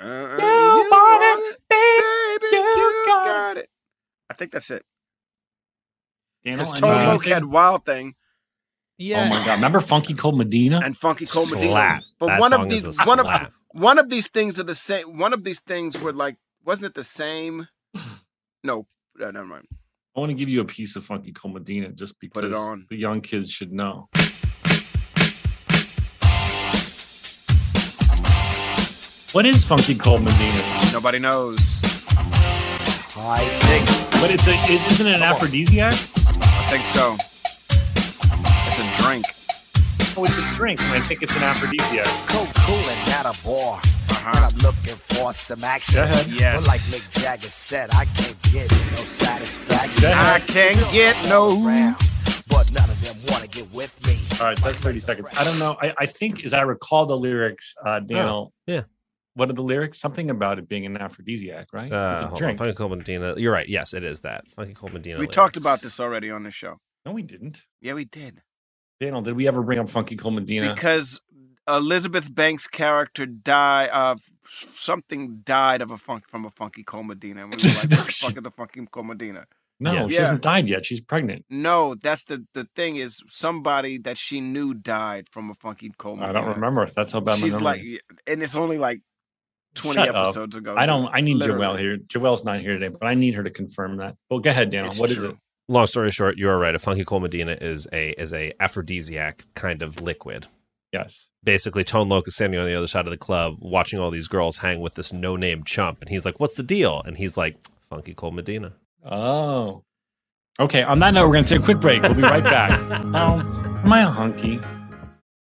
Uh, you, want it, baby. baby. you You, got got, it. I think that's it. Daniel, Because any- Tone Loc had Wild Thing Yeah. Oh my god! Remember Funky Cold Medina? and Funky Cold Medina. But That one song of these, a one of one of these things are the same. One of these things were like, wasn't it the same? <laughs> No, uh, never mind. I want to give you a piece of Funky Cold Medina just because Put it on. the young kids should know. What is Funky Cold Medina? Nobody knows. Alright, nigga. But it's a it, isn't it an aphrodisiac? I think so. It's a drink. Oh, it's a drink. and I think it's an aphrodisiac. Cold cooling at a bar. And Uh-huh. I'm looking for some action. Go ahead. Yes. But like Mick Jagger said, I can't get no satisfaction. Go ahead. I can't get no. Around, but none of them want to get with me. All right, that's 30 seconds. I don't know. I, I think, as I recall the lyrics, uh, Daniel. yeah. What are the lyrics? Something about it being an aphrodisiac, right? Uh, it's a hold on. drink. Funky Cold Medina. You're right. Yes, it is that. Funky Cold Medina. We talked about this already on the show. No, we didn't. Yeah, we did. Daniel, did we ever bring up Funky Cold Medina? Because Elizabeth Banks' character died. Uh, something died of a funk from a funky Cold Medina. And we were like, what the fuck <laughs> is the funky Cold Medina? no, Yeah. she Yeah. hasn't died yet. She's pregnant. No, that's the the thing is somebody that she knew died from a funky Cold I don't remember. That's how bad my She's memory like, is. and it's only like twenty Shut up. episodes ago. I don't. I need Literally. Joelle here. Joelle's not here today, but I need her to confirm that. Well, go ahead, Daniel. It's What is true. it? Long story short, you are right. A Funky Cold Medina is a is a aphrodisiac kind of liquid. Yes. Basically, Tone Loc is standing on the other side of the club, watching all these girls hang with this no name chump, and he's like, "What's the deal?" And he's like, "Funky Cold Medina." Oh. Okay. On that note, we're going to take a quick break. We'll be right back. Oh, am I a hunky?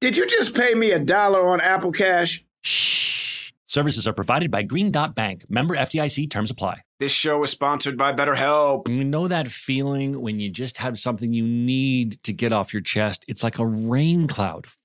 Did you just pay me a dollar on Apple Cash? Shh. Services are provided by Green Dot Bank. Member FDIC terms apply. This show is sponsored by BetterHelp. You know that feeling when you just have something you need to get off your chest? It's like a rain cloud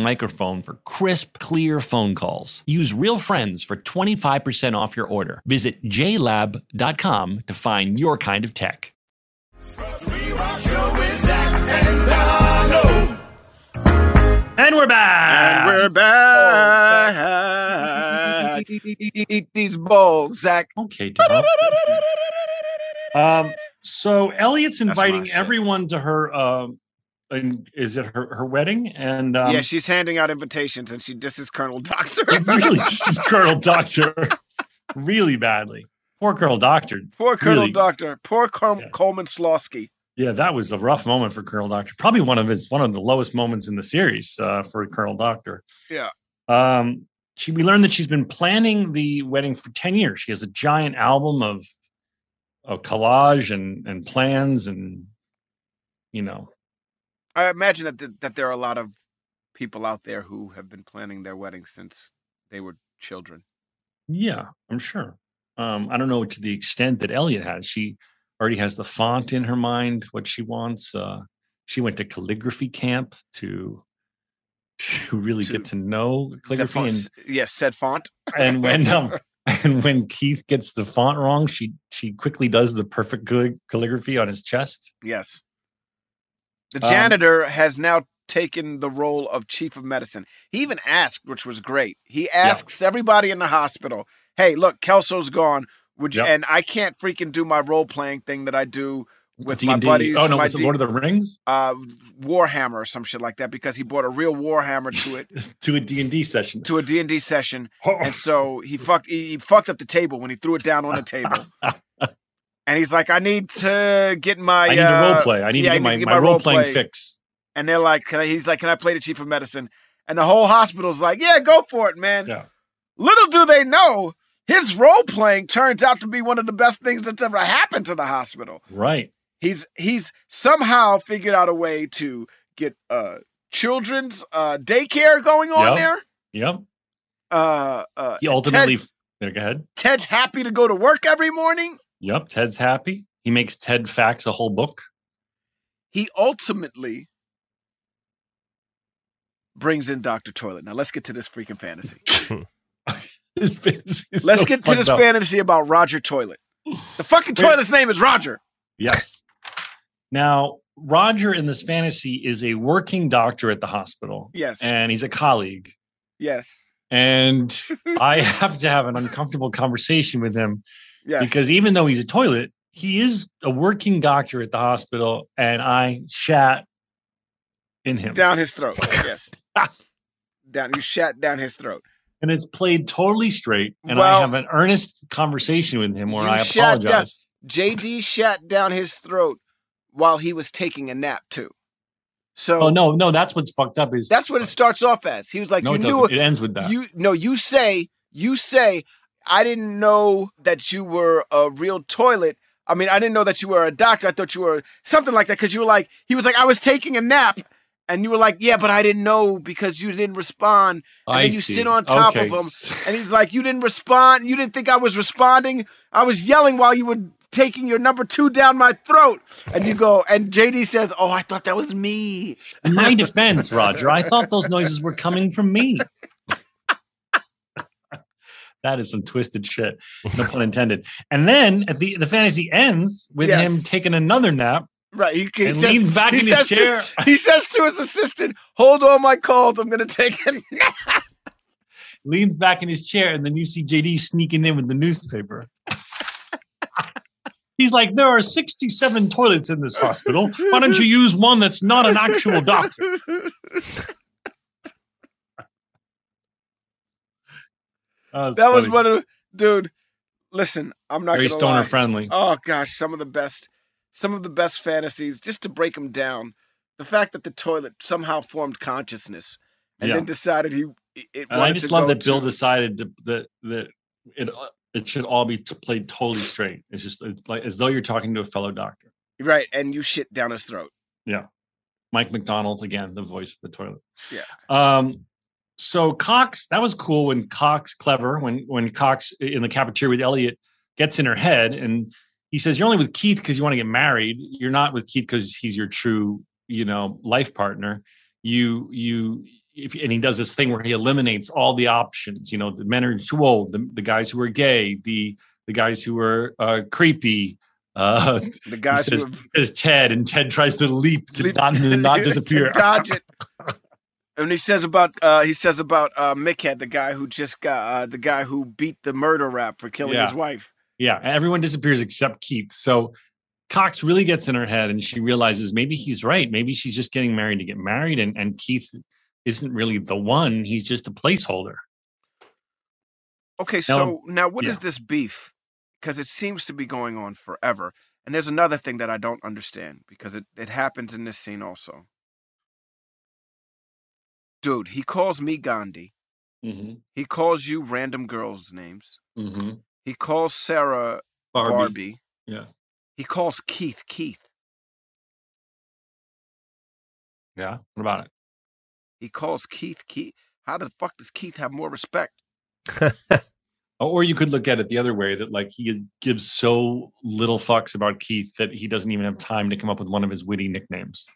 microphone for crisp, clear phone calls. Use Real Friends for 25% off your order. Visit jlab.com to find your kind of tech. Show with Zach and we're back. And we're back. Eat <laughs> these bowls, Zach. Okay, um, so Elliot's inviting everyone to her. Um, and is it her, her wedding? And um, yeah, she's handing out invitations and she disses Colonel Doctor. really, <laughs> is Colonel Doctor really badly. Poor Colonel Doctor. Poor Colonel Really? Doctor. Poor Col- Yeah. Coleman Slosky. Yeah, that was a rough moment for Colonel Doctor. Probably one of his one of the lowest moments in the series uh, for Colonel Doctor. Yeah. Um, she we learned that she's been planning the wedding for ten years. She has a giant album of of collage and and plans and you know I imagine that, th- that there are a lot of people out there who have been planning their weddings since they were children. Yeah, I'm sure. Um, I don't know to the extent that Elliot has. She already has the font in her mind, what she wants. Uh, she went to calligraphy camp to <laughs> to really To- get to know calligraphy. font, And, yes, said font. and when um, <laughs> and when Keith gets the font wrong, she she quickly does the perfect calli- calligraphy on his chest. Yes. The Um, janitor has now taken the role of chief of medicine. He even asked, which was great. He asks everybody in the hospital, "Hey, look, Kelso's gone. Would you?" Yep. And I can't freaking do my role playing thing that I do with my D&D. buddies. Oh no, my was it D- Lord of the Rings uh, Warhammer or some shit like that because he brought a real Warhammer to it <laughs> to a D and D session. to a D and D session, <laughs> and so he fucked he, he fucked up the table when he threw it down on the table. <laughs> And he's like, I need to get my. I need uh, role play. I need yeah, to get need my, to get my my role role playing play. fix. And they're like, can I, he's like, can I play the chief of medicine? And the whole hospital's like, yeah, go for it, man. Yeah. Little do they know, his role playing turns out to be one of the best things that's ever happened to the hospital. Right. He's he's somehow figured out a way to get uh children's uh daycare going on Yep. there. Yep. Uh, uh He ultimately. Ted, there, go ahead. Ted's happy to go to work every morning. Yep. Ted's happy. He makes Ted Facts a whole book. He ultimately brings in Dr. Toilet. Now let's get to this freaking fantasy. <laughs> This fantasy is Let's so get to this up. fantasy about Roger Toilet. The fucking toilet's name is Roger. Yes. Now, Roger in this fantasy is a working doctor at the hospital, Yes. and he's a colleague. yes. And <laughs> I have to have an uncomfortable conversation with him Yes. because even though he's a toilet, he is a working doctor at the hospital, and I shat in him. down his throat. <laughs> Yes. down you shat down his throat. and it's played totally straight. And Well- I have an earnest conversation with him where I shat down- apologize. JD shat down his throat while he was taking a nap too. So Oh no, no, that's what's fucked up. Is that's what it starts off as. He was like, no, "You it knew doesn't. It ends with that. you no you say you say i didn't know that you were a real toilet i mean i didn't know that you were a doctor i thought you were something like that because you were like he was like i was taking a nap and you were like yeah but i didn't know because you didn't respond and I then you see. sit on top Okay. of him and he's like you didn't respond you didn't think i was responding i was yelling while you were taking your number two down my throat. And you go, and JD says, Oh, I thought that was me. In my <laughs> defense, Roger, I thought those noises were coming from me. That is some twisted shit. No pun intended. And then at the the fantasy ends with Yes. him taking another nap. Right. He, he And says- leans back he in his says to- chair. he says to his assistant, Hold all my calls. I'm going to take a nap. leans back in his chair, and then you see JD sneaking in with the newspaper. He's like, There are 67 toilets in this hospital. Why don't you use one that's not an actual doctor? <laughs> Oh, that was one of, dude, listen, I'm not very going to stoner lie. friendly. Oh gosh, some of the best, some of the best fantasies. Just to break them down, the fact that the toilet somehow formed consciousness and Yeah. then decided he. It And I just to love that Bill decided to, that that it uh, it should all be t- played totally straight. It's just it's like as though you're talking to a fellow doctor. right, and you shit down his throat. Yeah, Mike McDonald again, the voice of the toilet. Yeah. Um. So Cox, that was cool when Cox, clever when when Cox in the cafeteria with Elliot gets in her head and he says, "You're only with Keith because you want to get married. You're not with Keith because he's your true, you know, life partner. You you." If, and he does this thing where he eliminates all the options. You know, the men are too old. The, the guys who are gay. The the guys who are uh, creepy. Uh, <laughs> The guys says, have is Ted, and Ted tries to leap to leap- not, <laughs> not to disappear. dodge it. <laughs> And he says about uh he says about uh Mickhead, the guy who just got uh the guy who beat the murder rap for killing Yeah. his wife. Yeah, everyone disappears except Keith. So Cox really gets in her head, and she realizes maybe he's right. Maybe she's just getting married to get married, and and Keith isn't really the one. He's just a placeholder. Okay, Now- so now what is yeah. this beef? Because it seems to be going on forever. And there's another thing that I don't understand because it, it happens in this scene also. Dude, he calls me Gandhi. Mm-hmm. He calls you random girls' names. Mm-hmm. He calls Sarah Barbie. Barbie. Yeah. He calls Keith Keith. Yeah. What about it? He calls Keith Keith. How the fuck does Keith have more respect? <laughs> Oh, Or you could look at it the other way that like he gives so little fucks about Keith that he doesn't even have time to come up with one of his witty nicknames.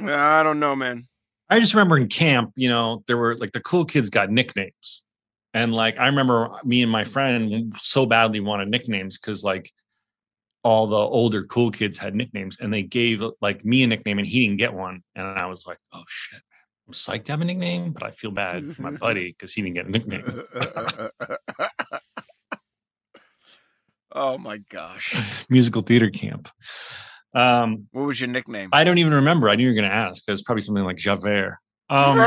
I don't know, man. I just remember in camp, you know, there were like the cool kids got nicknames. And like I remember me and my friend so badly wanted nicknames because like all the older cool kids had nicknames and they gave like me a nickname and he didn't get one. And I was like, oh shit, I'm psyched to have a nickname, but I feel bad for my <laughs> buddy because he didn't get a nickname. <laughs> oh my gosh. <laughs> Musical theater camp. Um, What was your nickname? I don't even remember. I knew you were going to ask. It was probably something like Javert. Um, <laughs>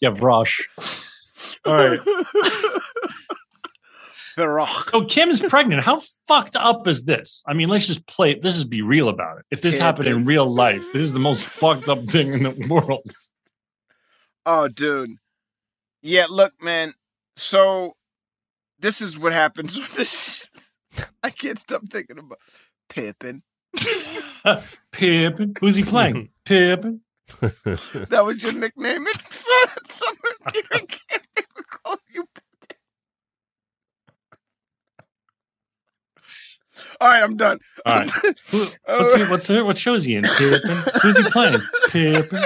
yeah, Brosh. All right. <laughs> the Rock. So Kim's pregnant. How fucked up is this? I mean, let's just play. This is be real about it. If this Can't happened be. in real life, this is the most fucked up thing in the world. Oh, dude. Yeah, look, man. So this is what happens. <laughs> This, <laughs> I can't stop thinking about Pippin. <laughs> Pippin. Who's he playing? <laughs> Pippin. That was your nickname in summer. You can't even call you. Pippin. All right, I'm done. All right. Who, what's he, what's what show is he in? Pippin. Who's he playing? Pippin.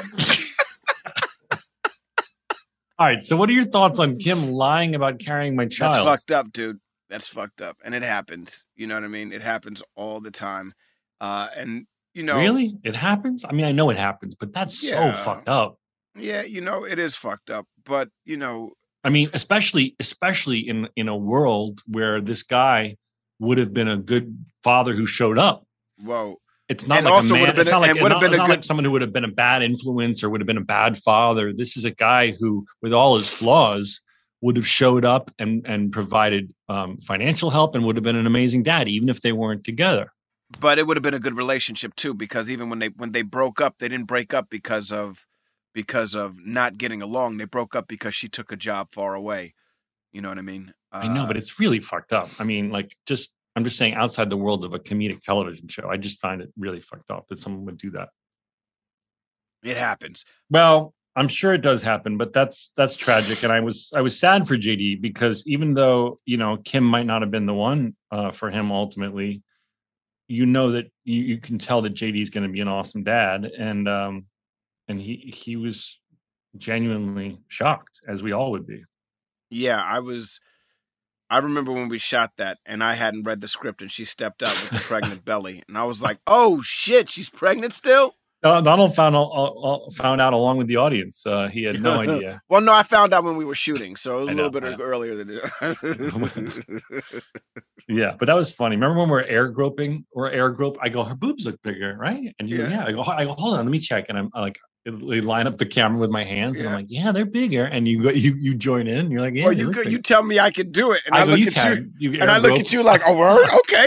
All right. So, what are your thoughts on Kim lying about carrying my child? That's child? fucked up, dude. That's fucked up, and it happens. You know what I mean? It happens all the time. Uh, and you know, Really? It happens? I mean, I know it happens, but that's Yeah. so fucked up. yeah, you know, it is fucked up. But you know, I mean, especially especially in in a world where this guy would have been a good father who showed up. whoa, It's not And like also would man. It's a- not like, and would have not- been a not good- like someone who would have been a bad influence or would have been a bad father. This is a guy who, with all his flaws, would have showed up and and provided um, financial help and would have been an amazing dad, even if they weren't together. but it would have been a good relationship too, because even when they when they broke up, they didn't break up because of because of not getting along. They broke up because she took a job far away. You know what I mean? I know, but Uh, it's really fucked up. I mean, like, just I'm just saying, outside the world of a comedic television show, I just find it really fucked up that someone would do that. it happens. Well, I'm sure it does happen, but that's that's tragic. And I was I was sad for JD because even though you know Kim might not have been the one uh, for him ultimately, you know that you, you can tell that JD is going to be an awesome dad, and um, and he he was genuinely shocked, as we all would be. Yeah, I was. I remember when we shot that, and I hadn't read the script, and she stepped out with the pregnant belly, and I was like, "Oh shit, she's pregnant still." Donald found out, uh, found out along with the audience. Uh, he had no <laughs> idea. well, no, I found out when we were shooting, so it was I a little know, bit earlier than. <laughs> <laughs> Yeah, but that was funny. Remember when we are air groping or air grope? I go, her boobs look bigger, right? And you, Yeah. yeah. I go, I go, hold on, let me check. And I'm like, we line up the camera with my hands, and I'm like, yeah, they're bigger. And you go, you you join in. You're like, yeah, well, you go, you tell me I can do it, and I, I go, look you at can. you, You and I look at you like a word, okay?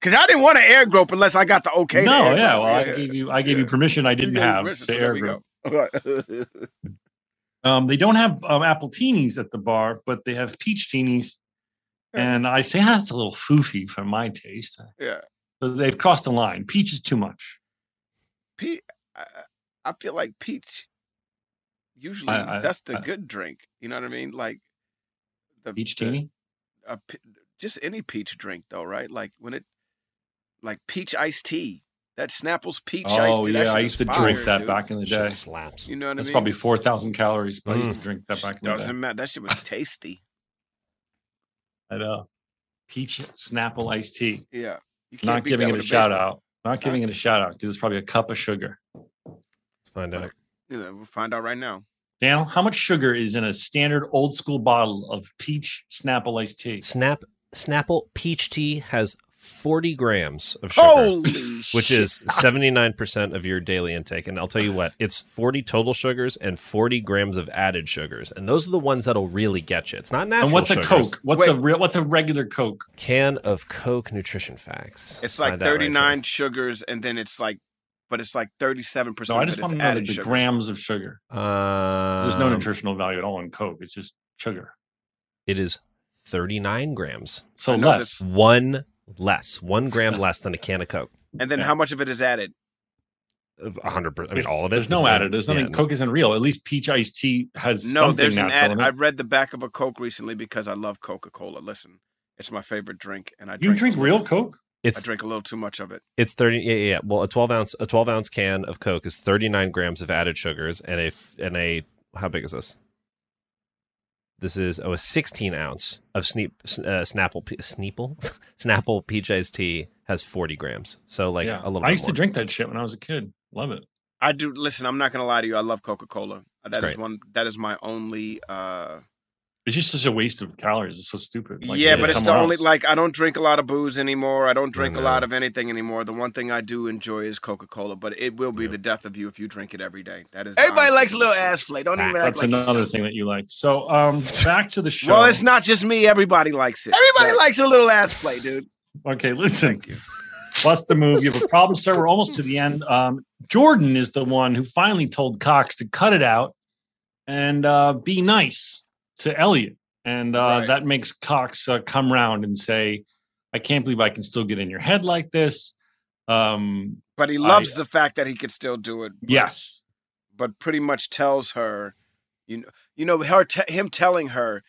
Because I didn't want to air grope unless I got the okay. no, yeah. Well, I gave you, I gave you permission. I didn't have to so air grope. <laughs> Um, they don't have um, appletinis at the bar, but they have peach teenies. Yeah. And I say, ah, that's a little foofy for my taste. yeah. So they've crossed the line. Peach is too much. Pe- I, I feel like peach. Usually, I- I- that's the good drink. You know what I mean? Like the Peach the- a just any peach drink, though, right? Like when it, like peach iced tea. That Snapple's peach iced Oh tea. that yeah, I used is to drink that dude. back in the Shit day. slaps. You know what That's I mean? probably four thousand calories, but I used to Mm. drink that back in the day. matter. That shit was <laughs> tasty. I know. Peach Snapple iced tea. Yeah. You Not giving it a shout baseball. out. Not giving it a shout out because it's probably a cup of sugar. Let's find out. You know, we'll find out right now. Daniel, how much sugar is in a standard old school bottle of peach Snapple iced tea? Snap Snapple peach tea has 40 grams of sugar. Holy which shit. is 79% of your daily intake. And I'll tell you what, it's 40 total sugars and 40 grams of added sugars. And those are the ones that'll really get you. It's not natural And what's a. Coke? What's a real? What's a regular Coke? Can of Coke nutrition facts. It's like find out right 39 sugars, and then it's like, but it's like 37% No, I just it want is to know the, sugar. grams of sugar. Um, There's no nutritional value at all in Coke. It's just sugar. It is 39 grams. So I know less. One less. One gram <laughs> less than a can of Coke. And then Yeah. how much of it is added? A 100%. I mean, There's- all of it. There's no is- added. There's nothing. yeah, Coke isn't real. At least peach iced tea has No, something there's an natural ad. in I it. read the back of a Coke recently because I love Coca Cola. Listen, it's my favorite drink, and I You drink, drink real little- Coke? I drink a little too much of it. It's thirty. Yeah, yeah, yeah. Well, a twelve ounce a twelve ounce can of Coke is thirty nine grams of added sugars, and a and a how big is this? This is oh a sixteen ounce of Sneep uh, Snapple P- Sneeple <laughs> Snapple PJ's tea has forty grams. So like yeah. a little. I bit used to drink that shit when I was a kid. Love it. I do. Listen, I'm not gonna lie to you. I love Coca Cola. That is one. That is my only. uh It's just such a waste of calories. It's so stupid. Like, Yeah, but it's the only else. like I don't drink a lot of booze anymore. I don't drink a lot of anything anymore. The one thing I do enjoy is Coca Cola, but it will be Yeah. the death of you if you drink it every day. That is everybody likes a little ass play. Don't even act That's like another thing that you like. So, um, <laughs> back to the show. Well, it's not just me. Everybody likes it. Everybody So- likes a little ass play, dude. Okay, listen. Thank you. Bust a move. You have a problem, sir. We're almost to the end. Um, Jordan is the one who finally told Cox to cut it out and uh, be nice to Elliot. And uh, Right. that makes Cox uh, come round and say, I can't believe I can still get in your head like this. Um, But he I- loves the fact that he could still do it. but- yes. but pretty much tells her, you know, you know, her te- him telling her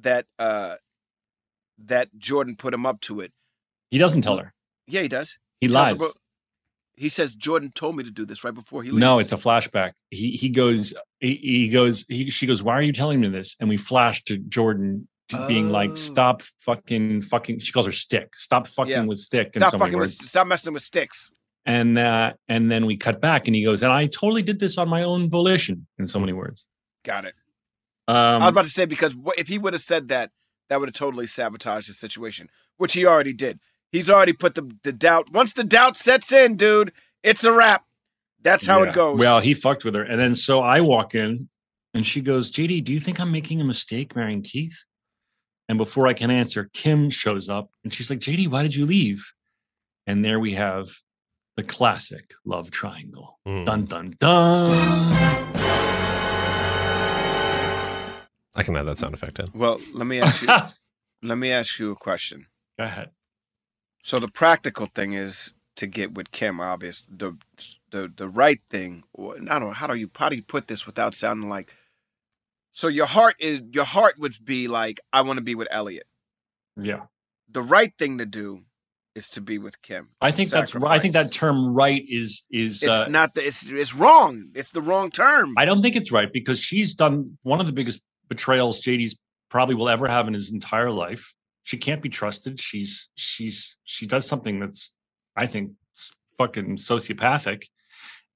that uh that Jordan put him up to it. He doesn't tell her. Yeah, he does. He tells lies. about- he says Jordan told me to do this right before he leaves. No, it's a flashback. He he goes he, he goes he she goes, Why are you telling me this? And we flash to Jordan to being Oh. like, Stop fucking fucking she calls her stick. Stop fucking Yeah. with stick stop so fucking with, stop messing with sticks. And uh and then we cut back and he goes, and I totally did this on my own volition in so many words. Got it. Um I was about to say because if he would have said that, that would have totally sabotaged the situation, which he already did. He's already put the the doubt. Once the doubt sets in, dude, it's a wrap. That's how yeah. it goes. Well, he fucked with her. And then so I walk in and she goes, JD, do you think I'm making a mistake marrying Keith? And before I can answer, Kim shows up and she's like, JD, why did you leave? And there we have the classic love triangle. Mm. Dun dun dun. I can add that sound effect in. well, let me ask you. <laughs> Let me ask you a question. Go ahead. So the practical thing is to get with Kim. Obvious. The the the right thing. I don't know how do you how do you put this without sounding like. So your heart is your heart would be like I want to be with Elliot. Yeah. The right thing to do is to be with Kim. I think that's right. I think that term right is is It's uh, not the. It's it's wrong. It's the wrong term. I don't think it's right because she's done one of the biggest betrayals JD's probably will ever have in his entire life. She can't be trusted. She's she's she does something that's I think fucking sociopathic.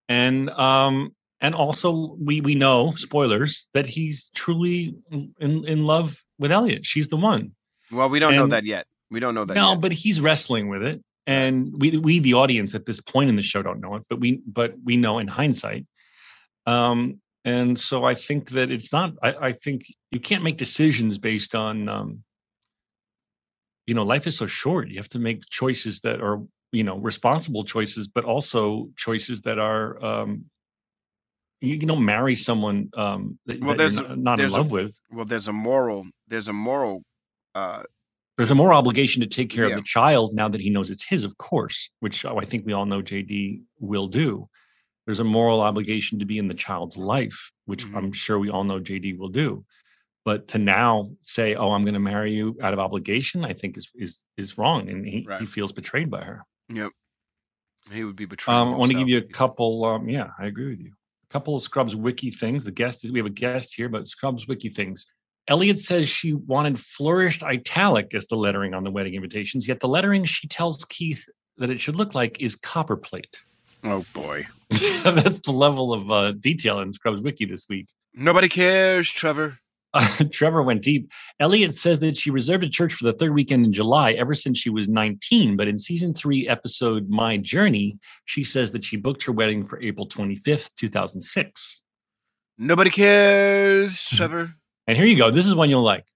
And um and also we we know spoilers that he's truly in in love with Elliot. She's the one. well, we don't know that yet. We don't know that No, yet. but he's wrestling with it, and we we the audience at this point in the show don't know it, but we but we know in hindsight. Um, and so I think that it's not. I, I think you can't make decisions based on. Um, you know, life is so short. You have to make choices that are you know responsible choices, but also choices that are. Um, you, you don't marry someone um, that, Well, that you're not, not in there's a- love with. well, there's a moral. There's a moral. Uh, there's a moral obligation to take care Yeah. of the child now that he knows it's his, of course, which I think we all know JD will do. There's a moral obligation to be in the child's life, which Mhm. I'm sure we all know JD will do. But to now say, "Oh, I'm going to marry you out of obligation," I think is is is wrong, and he, he feels betrayed by her. Yep, he would be betrayed. Um, I want to give you a couple. Um, yeah, I agree with you. A couple of Scrubs wiki things. The guest is we have a guest here, but Scrubs wiki things. Elliot says she wanted flourished italic as the lettering on the wedding invitations, yet the lettering she tells Keith that it should look like is copperplate. Oh boy. <laughs> That's the level of uh, detail in Scrubs wiki this week. Nobody cares, Trevor. Uh, <laughs> Trevor went deep. Elliot says that she reserved a church for the third weekend in July ever since she was 19. But in season three, episode My Journey, she says that she booked her wedding for April 25th, 2006. Nobody cares, <laughs> Trevor. And here you go. This is one you'll like.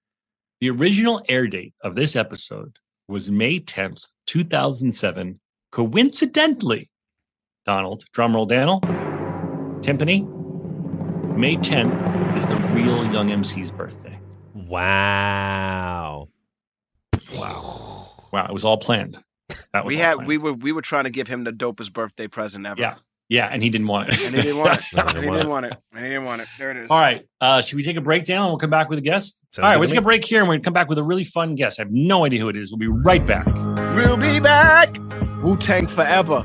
The original air date of this episode was May 10th, 2007. Coincidentally, Donald, drumroll Daniel, timpani, May 10th is the real Young MC's birthday. Wow. Wow, Wow. it was all planned. That was we had planned. we were we were trying to give him the dopest birthday present ever. Yeah. Yeah, and he didn't want it. And he didn't want it. <laughs> And he didn't want it. And he didn't want it. There it is. All right. Uh, should we take a break down and we'll come back with a guest? Sounds all right, good we'll to take a break here and we're going to come back with a really fun guest. I have no idea who it is. We'll be right back. We'll be back. Wu Tang forever.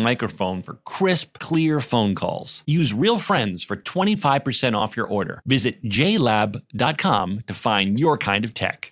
microphone for crisp, clear phone calls. Use Real Friends for 25% off your order. Visit jlab.com to find your kind of tech.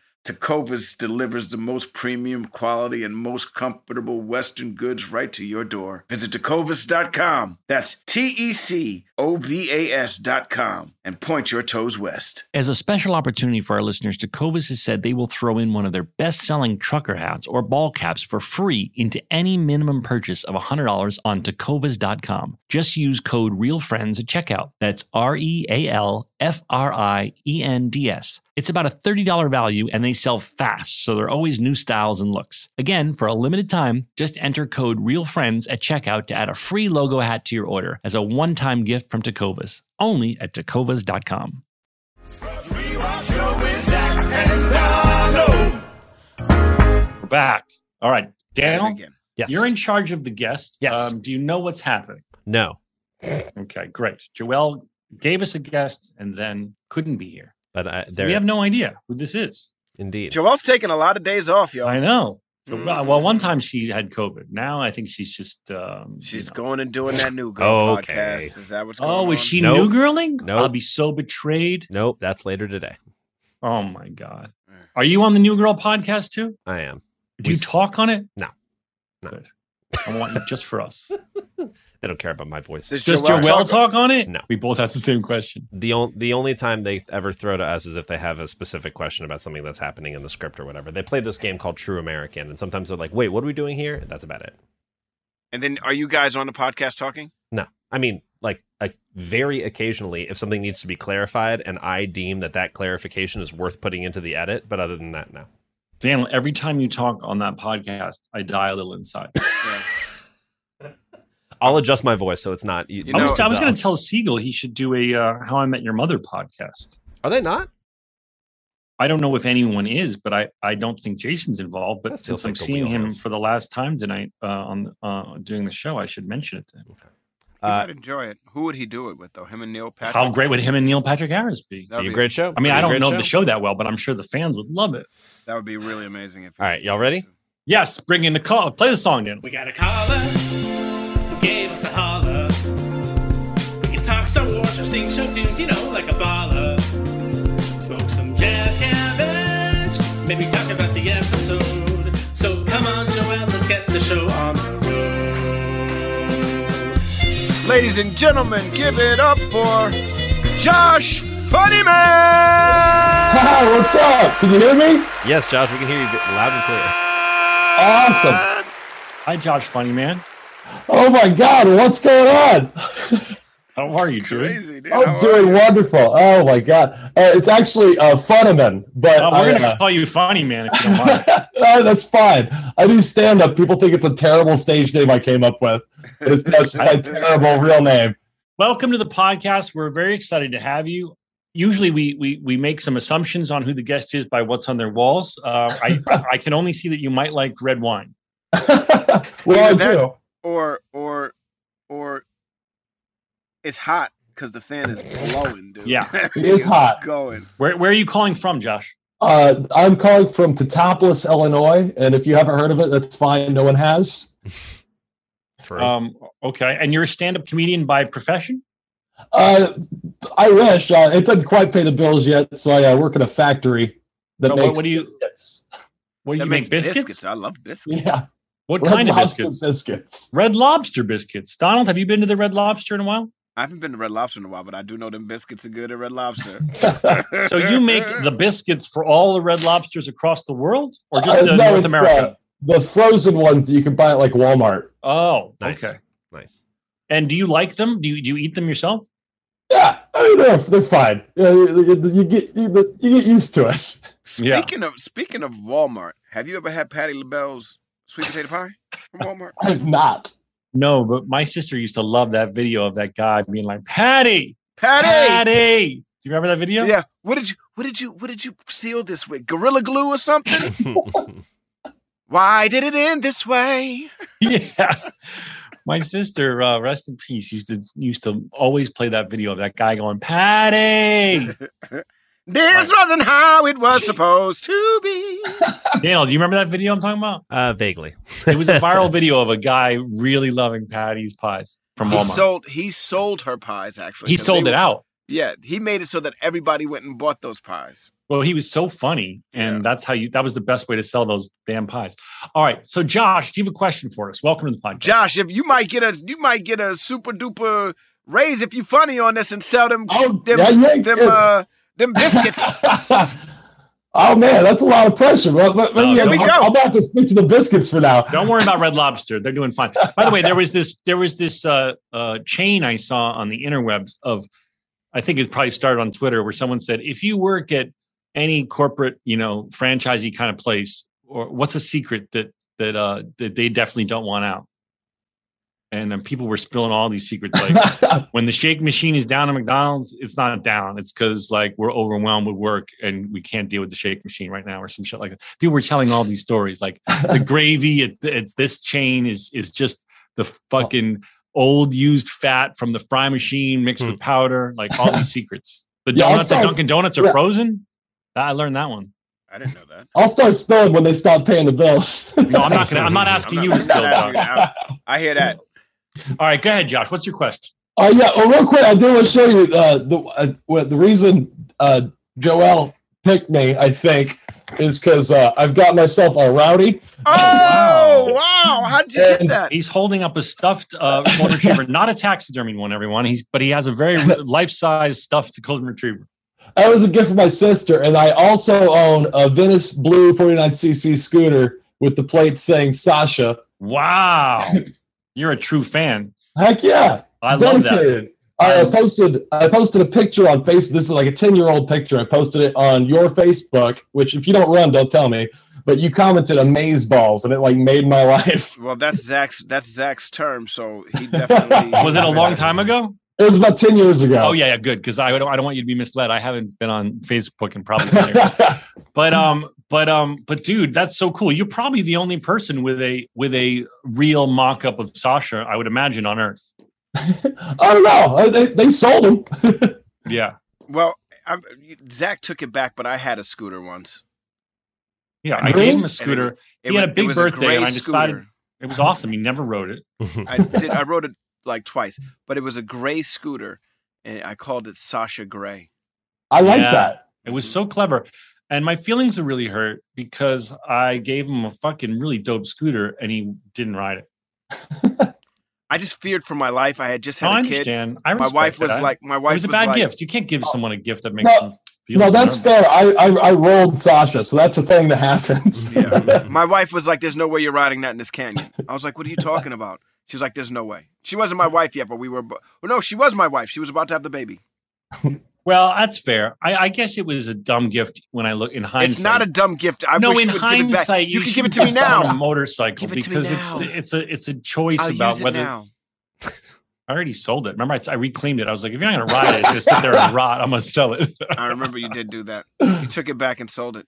Tecovas delivers the most premium quality and most comfortable Western goods right to your door. Visit tecovas.com. That's T E C O V A S.com and point your toes west. As a special opportunity for our listeners, Tecovas has said they will throw in one of their best selling trucker hats or ball caps for free into any minimum purchase of $100 on tecovas.com. Just use code REALFRIENDS at checkout. That's R E A L F R I E N D S. It's about a $30 value and they sell fast, so there are always new styles and looks. Again, for a limited time, just enter code REALFRIENDS at checkout to add a free logo hat to your order as a one time gift from Tecovas, only at tecovas.com. We're back. All right, Daniel. Yes. you're in charge of the guest. Yes. Um, do you know what's happening? no, Okay, great. Joel gave us a guest and then couldn't be here. but I, So there we have no idea who this is. indeed. Joel's taking a lot of days off, yo. I know. So, Mhm. Well, one time she had COVID. Now I think she's just. Um, you She's know. going and doing that new girl Okay. podcast. Is that what's going Oh, on? is she Nope. new girling? Nope. I'll be so betrayed. Nope, that's later today. Oh my god. Mm. Are you on the New Girl podcast too? I am. Do We you s- talk on it? No. No. Good. I want you just for us. <laughs> They don't care about my voice. Does Does Joel Joel talk- talk on it? No. We both asked the same question. The only the only time they ever throw to us is if they have a specific question about something that's happening in the script or whatever. They play this game called True American, and sometimes they're like, "Wait, what are we doing here?" That's about it. And then are you guys on the podcast talking? No, I mean, like, like very occasionally, if something needs to be clarified, and I deem that that clarification is worth putting into the edit. But other than that, no. Daniel, every time you talk on that podcast, I die a little inside. <laughs> Yeah. I'll adjust my voice so it's not. You, You I was, know- I was going to tell Segel he should do a uh, How I Met Your Mother podcast. Are they not? I don't know if anyone is, but I, I don't think Jason's involved. But since feels I'm seeing him wheelhouse. for the last time tonight uh, on uh, doing the show, I should mention it to him. He Uh, might enjoy it. Who would he do it with though? Him and Neil Patrick. How great would him and Neil Patrick Harris be? That'd be a great show. I mean, I don't know show. the show that well, but I'm sure the fans would love it. That would be really amazing. If. All right, y'all ready? Yes, bring in the call. Play the song, Dan. We got a caller who gave us a holler. We can talk Star Wars or sing show tunes, you know, like a baller. Smoke some jazz cabbage, maybe talk about the episode. So come on, Joel, let's get the show on the road. Ladies and gentlemen, give it up for Josh Funnyman. Hi, what's up? Can you hear me? Yes, Josh, we can hear you loud and clear. Awesome. Hi, Josh Funny Man. Oh my God, what's going on? How are you, dude? Crazy, dude. I'm are doing wonderful. Oh my God. Uh, it's actually uh, Funneman, but Uh, we're I, going to uh, call you Funny Man if you don't mind. <laughs> uh, that's fine. I do stand up. People think it's a terrible stage name I came up with. It's that's just my <laughs> <laughs> terrible real name. Welcome to the podcast. We're very excited to have you. Usually, we we we make some assumptions on who the guest is by what's on their walls. Uh, I I can only see that you might like red wine. well, I that- do. Or or or it's hot because the fan is blowing, dude. Yeah. <laughs> It is hot. Going. Where where are you calling from, Josh? Uh, I'm calling from Teutopolis, Illinois, and if you haven't heard of it, that's fine. No one has. <laughs> True. Um, okay, and you're a stand-up comedian by profession. Uh, I wish. Uh, it doesn't quite pay the bills yet, so I uh, work in a factory that But makes what, what do you biscuits. what do That you makes make biscuits? I love biscuits. Yeah, What Red kind of biscuits? biscuits. Red Lobster biscuits. Donald, have you been to the Red Lobster in a while? I haven't been to Red Lobster in a while, but I do know them biscuits are good at Red Lobster. <laughs> So you make the biscuits for all the Red Lobsters across the world, or just Uh, uh, no, North America? The, the frozen ones that you can buy at like Walmart. Oh, Nice. okay. Nice. And do you like them? Do you do you eat them yourself? Yeah, I mean they're, they're fine. Yeah, you, you- you get you, you get used to it. Yeah. Speaking of speaking of Walmart, have you ever had Patti LaBelle's sweet potato pie from <laughs> Walmart? I'm not. No, but my sister used to love that video of that guy being like, "Patty, Patty! Patty." Do you remember that video? Yeah. What did you what did you what did you seal this with? Gorilla glue or something? <laughs> Why did it end this way? <laughs> yeah. My sister, uh, rest in peace, used to used to always play that video of that guy going, "Patty." This wasn't how it was <laughs> supposed to be. Daniel, do you remember that video I'm talking about? uh, vaguely. It was a <laughs> viral video of a guy really loving Patti's pies from He Walmart. sold he sold her pies actually. He sold they it were- out. Yeah, he made it so that everybody went and bought those pies. Well, he was so funny, and Yeah. that's how you. That was the best way to sell those damn pies. All right, so Josh, do you have a question for us? Welcome to the podcast. Josh, if you might get a you might get a super duper raise if you funny on this and sell them Oh, them yeah, yeah, them yeah. uh them biscuits. <laughs> oh man, that's a lot of pressure. Well, but maybe Oh, here I'm, go. I'm about to stick to the biscuits for now. Don't worry about Red Lobster; they're doing fine. By the way, there was this there was this uh, uh, chain I saw on the interwebs of, I think it probably started on Twitter, where someone said, if you work at any corporate, you know, franchisee kind of place, or what's a secret that that uh, that they definitely don't want out? And then people were spilling all these secrets, like <laughs> when the shake machine is down at McDonald's, it's not down. It's because like we're overwhelmed with work and we can't deal with the shake machine right now, or some shit like that. People were telling all these stories, like the <laughs> gravy at it's this chain is is just the oh. fucking old used fat from the fry machine mixed with hmm. powder, like all these <laughs> secrets. The Yeah, I'll donuts at start- Dunkin' Donuts are yeah. frozen. I learned that one. I didn't know that. I'll start spilling when they stop paying the bills. No, I'm not gonna. I'm not asking I'm you to spill. asking you I hear that. All right, go ahead, Josh. What's your question? Oh yeah. Well, real quick, I do want to show you uh, the uh, the reason uh, Joel picked me. I think is because uh, I've got myself a rowdy. Oh wow! How did you get that? He's holding up a stuffed uh, golden retriever, not a taxidermy one, everyone. He's but he has a very <laughs> life-size stuffed golden retriever. That was a gift from my sister, and I also own a Venice Blue 49cc scooter with the plate saying Sasha. Wow, <laughs> you're a true fan. Heck yeah! I love that. I posted I posted a picture on Facebook. This is like a 10 year old picture. I posted it on your Facebook, which if you don't run, don't tell me. But you commented amaze balls and it like made my <laughs> life. Well, that's Zach's. That's Zach's term. So he <laughs> definitely <laughs> Was it a long time ago? It was about 10 years ago. Oh yeah, yeah, good. Because I don't, I don't want you to be misled. I haven't been on Facebook in probably. 10 years. But um, but um, but dude, that's so cool. You're probably the only person with a with a real mock-up of Sasha, I would imagine, on Earth. <laughs> I don't know. Uh, They, they sold them. <laughs> Yeah, Well, I'm, Zach took it back, but I had a scooter once. yeah. And I it gave him a scooter. and it He had a big birthday, gray and I decided- scooter. It was awesome. He never rode it. <laughs> I did. I rode it like twice, but it was a gray scooter, and I called it Sasha Gray. I like Yeah. that. It was so clever. And my feelings are really hurt because I gave him a fucking really dope scooter and he didn't ride it. <laughs> I just feared for my life. I had just No, had I a kid. understand. I My wife was that. like, my it wife was a bad like, gift. You can't give oh. someone a gift that makes No, them feel No, that's nervous. fair. I, I I rolled Sasha, so that's a thing that happens. Yeah. <laughs> My wife was like, "There's no way you're riding that in this canyon." I was like, "What are you talking about?" She was like, "There's no way." She wasn't my wife yet, but we were. Well, no, she was my wife. She was about to have the baby. <laughs> Well, that's fair. I, I guess it was a dumb gift when I look in hindsight. It's not a dumb gift. I no, wish in you would give it back. hindsight, You, can give it to me now. someone A motorcycle Give it to me because it's it's a it's a choice I'll about it whether now. <laughs> I already sold it. Remember, I, I reclaimed it. I was like, if you're not gonna ride it, gonna sit there and <laughs> rot. I'm gonna sell it. <laughs> I remember you did do that. You took it back and sold it.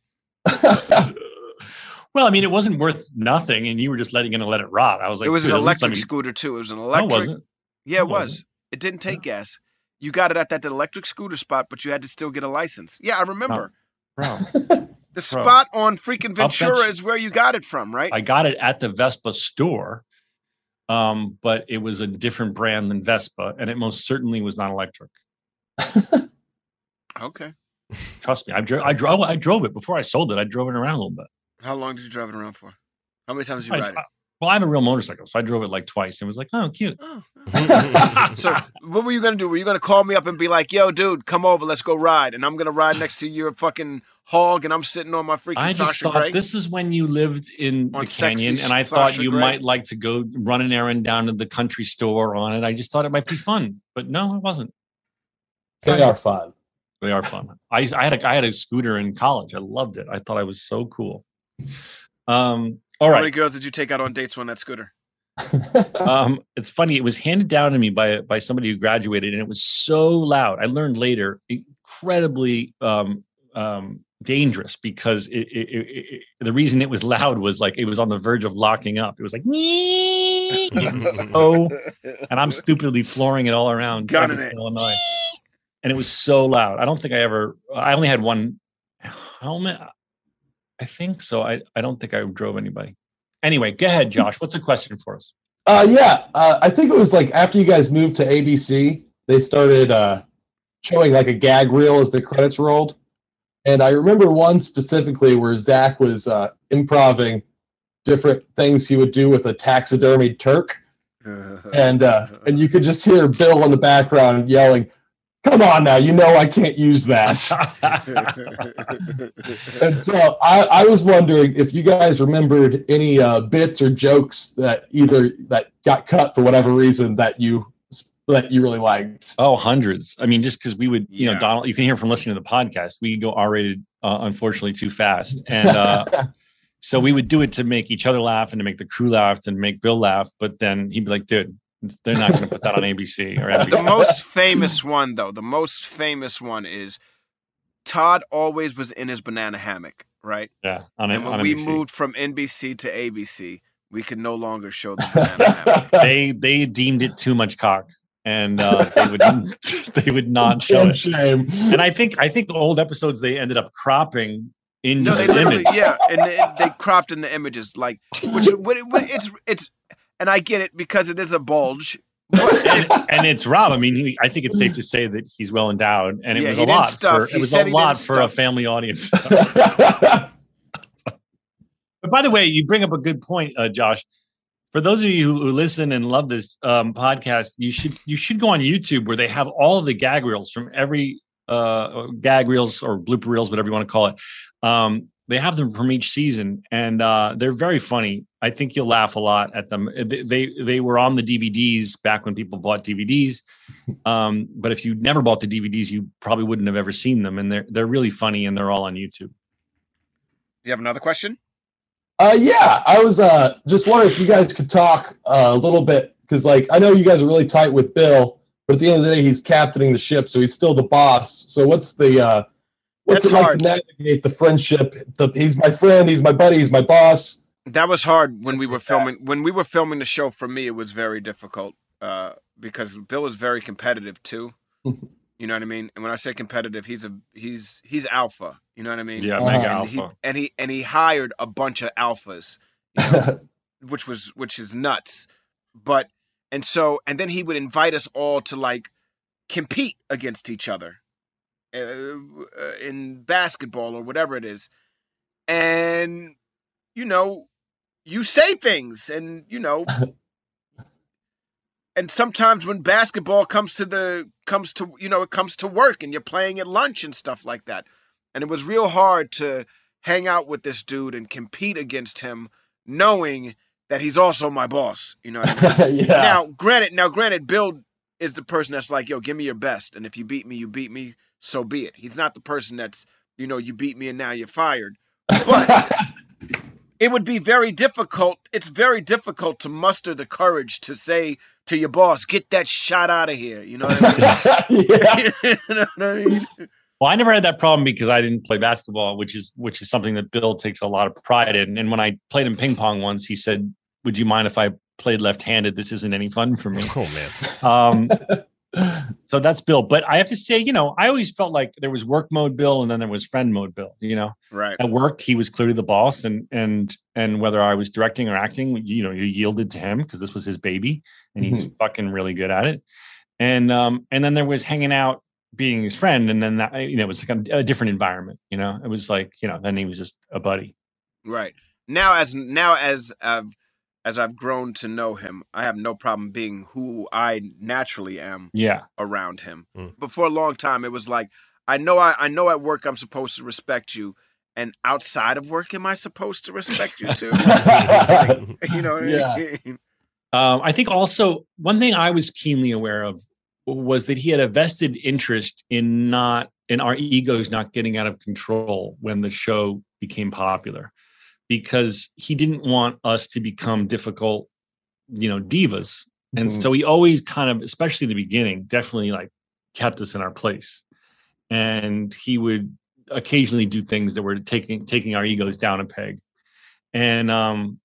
well, I mean, it wasn't worth nothing, and you were just letting gonna let it rot. I was like, it was an "Dude, at least let electric me-" scooter too. It was an No, it electric. wasn't. Yeah, it it was. wasn't. It didn't take gas. You got it at that electric scooter spot, but you had to still get a license. Yeah, I remember. Bro, <laughs> The spot on freaking Ventura is where you got it from, right? I got it at the Vespa store, um, but it was a different brand than Vespa, and it most certainly was not electric. <laughs> Okay. Trust me, I drove. I drove. I drove it before I sold it. I drove it around a little bit. How long did you drive it around for? How many times did you I- ride it? I- well, I have a real motorcycle, so I drove it like twice, and was like, "Oh, cute." Oh. <laughs> so what were you gonna do? Were you gonna call me up and be like, "Yo, dude, come over, let's go ride," and I'm gonna ride next to your fucking hog, and I'm sitting on my freaking I just Sasha thought Grey? this is when you lived in On the canyon, and I thought Sasha you Grey. might like to go run an errand down to the country store on it. I just thought it might be fun, but no, it wasn't. They are fun. They are fun. I, I had a I had a scooter in college. I loved it. I thought I was so cool. Um, all How many girls did you take out on dates on that scooter? <laughs> um, it's funny. It was handed down to me by by somebody who graduated, and it was so loud. I learned later, incredibly um, um, dangerous because it, it, it, it, the reason it was loud was like it was on the verge of locking up. It was like, it was so, <laughs> and I'm stupidly flooring it all around Gunning Evanston, it. Illinois, and it was so loud. I don't think I ever. I only had one helmet. I think so. I I don't think I drove anybody. Anyway, go ahead, Josh. What's a question for us? Uh, yeah, uh, I think it was like after you guys moved to ABC, they started uh, showing like a gag reel as the credits rolled. And I remember one specifically where Zach was uh, improving different things he would do with a taxidermied Turk, <laughs> and uh, and you could just hear Bill in the background yelling, "Come on now, you know I can't use that." <laughs> and so I, I was wondering if you guys remembered any uh, bits or jokes that either that got cut for whatever reason that you that you really liked. Oh, hundreds. I mean, just because we would, you Yeah. know, Donald, you can hear from listening to the podcast, we go R rated, uh, unfortunately, too fast. And uh, <laughs> so we would do it to make each other laugh and to make the crew laugh and make Bill laugh. But then he'd be like, dude, they're not going to put that on <laughs> ABC or NBC. the most famous one, though, the most famous one is Todd always was in his banana hammock, right? yeah, on, And when on we NBC. moved from NBC to ABC, we could no longer show the <laughs> banana hammock. they they deemed it too much cock, and uh, they would <laughs> they would not show Damn it. shame. And I think I think old episodes they ended up cropping into No, the literally, image. yeah, and they, they cropped in the images, like, which, what, it- what, it's, it's, and I get it because it is a bulge. And, <laughs> and it's Rob. I mean, he, I think it's safe to say that he's well endowed, and it Yeah, was a lot stuff. for it was a lot for a family audience. <laughs> But by the way, you bring up a good point, uh, Josh. For those of you who, who listen and love this um, podcast, you should you should go on YouTube where they have all of the gag reels from every uh, gag reels or blooper reels, whatever you want to call it. Um, they have them from each season, and uh, they're very funny. I think you'll laugh a lot at them. They they, they were on the DVDs back when people bought DVDs, um, but if you never bought the DVDs, you probably wouldn't have ever seen them. And they're they're really funny, and they're all on YouTube. Do you have another question? Uh, yeah, I was uh, just wondering if you guys could talk uh, a little bit because, like, I know you guys are really tight with Bill, but at the end of the day, he's captaining the ship, so he's still the boss. So, what's the uh, what's That's it like hard. to navigate the friendship? The, he's my friend, he's my buddy, he's my boss. That was hard when we were filming. When we were filming the show, for me, it was very difficult uh, because Bill is very competitive too. <laughs> You know what I mean? And when I say competitive, he's a he's he's alpha. You know what I mean? Yeah, Uh-huh. mega and he, alpha. and he and he hired a bunch of alphas, you know, <laughs> which was which is nuts. But and so and then he would invite us all to like compete against each other Uh, uh, in basketball or whatever it is, and you know, you say things, and you know. <laughs> And sometimes when basketball comes to the comes to you know it comes to work and you're playing at lunch and stuff like that, and it was real hard to hang out with this dude and compete against him, knowing that he's also my boss. You know I mean? <laughs> yeah. Now, granted, now granted, Bill is the person that's like, yo, give me your best, and if you beat me, you beat me, so be it. He's not the person that's, you know, you beat me and now you're fired. But <laughs> it would be very difficult. It's very difficult to muster the courage to say to your boss, get that shot out of here. You know what I mean? <laughs> <laughs> you know what I mean? Well, I never had that problem because I didn't play basketball, which is which is something that Bill takes a lot of pride in. And when I played in ping pong once, he said, "Would you mind if I played left-handed? This isn't any fun for me." Oh man. Um, So that's Bill. But I have to say, you know, I always felt like there was work mode Bill and then there was friend mode Bill. You know, Right. at work he was clearly the boss, and and and whether I was directing or acting, you know, you yielded to him because this was his baby, and he's fucking really good at it. And um and then there was hanging out, being his friend, and then that you know it was like a, a different environment. You know, it was like you know then he was just a buddy. Right. Now as now as uh, as I've grown to know him, I have no problem being who I naturally am Yeah, around him. Mm. But for a long time it was like I know I, I know at work I'm supposed to respect you and outside of work am I supposed to respect you too? <laughs> <laughs> you know what Yeah. I mean? Um, I think also one thing I was keenly aware of was that he had a vested interest in not in our egos not getting out of control when the show became popular, because he didn't want us to become difficult, you know, divas. And Mhm. so he always kind of, especially in the beginning, definitely like kept us in our place. And he would occasionally do things that were taking taking our egos down a peg. And um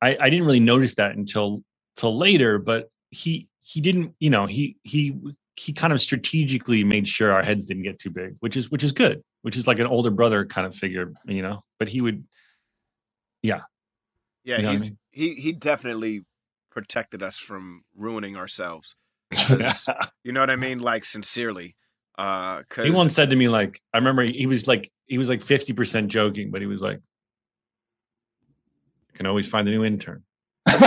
I, I didn't really notice that until till later, but he he didn't, you know, he he he kind of strategically made sure our heads didn't get too big, which is which is good, which is like an older brother kind of figure, you know. But he would Yeah, You know what I mean? he he definitely protected us from ruining ourselves. <laughs> You know what I mean? Like sincerely. Uh cuz he once said to me like I remember he was like he was like 50% joking, but he was like I can always find a new intern. but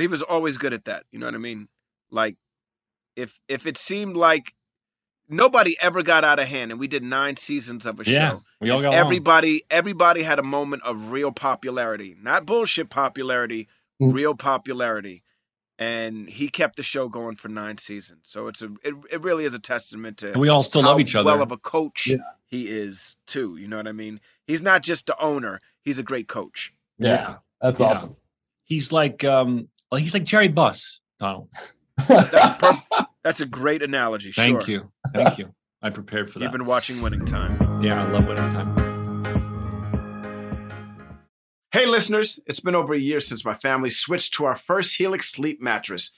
he was always good at that. You know what I mean? Like if if it seemed like nobody ever got out of hand and we did 9 seasons of a Yeah, show. we all and got along. everybody everybody had a moment of real popularity. Not bullshit popularity, Mm. real popularity. And he kept the show going for 9 seasons. So it's a it, it really is a testament to And we all still how love each other. well of a coach Yeah. he is too. You know what I mean? He's not just the owner; he's a great coach. yeah, that's Yeah. awesome. he's like um well, he's like Jerry Buss, Donald. <laughs> That's per- that's a great analogy. Thank sure. you. Thank you. I prepared for that. You've been watching Winning Time. yeah, I love winning time. Hey, listeners, it's been over a year since my family switched to our first Helix sleep mattress.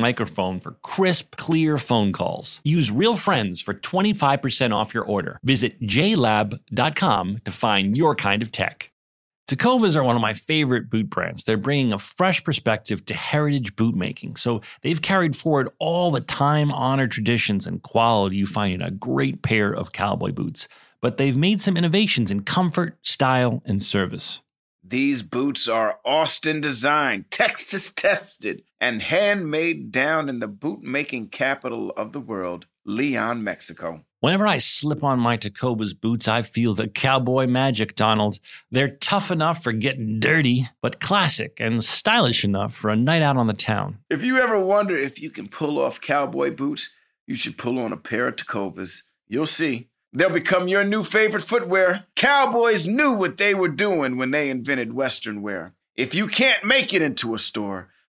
microphone for crisp, clear phone calls. Use Real Friends for 25% off your order. Visit jlab.com to find your kind of tech. Tecovas are one of my favorite boot brands. They're bringing a fresh perspective to heritage boot making. So they've carried forward all the time honored traditions and quality you find in a great pair of cowboy boots. But they've made some innovations in comfort, style, and service. These boots are Austin designed, <laughs> Texas tested, and handmade down in the boot making capital of the world, Leon, Mexico. Whenever I slip on my Tecovas boots, I feel the cowboy magic, Donald. They're tough enough for getting dirty, but classic and stylish enough for a night out on the town. If you ever wonder if you can pull off cowboy boots, you should pull on a pair of Tecovas. You'll see. They'll become your new favorite footwear. Cowboys knew what they were doing when they invented Western wear. If you can't make it into a store,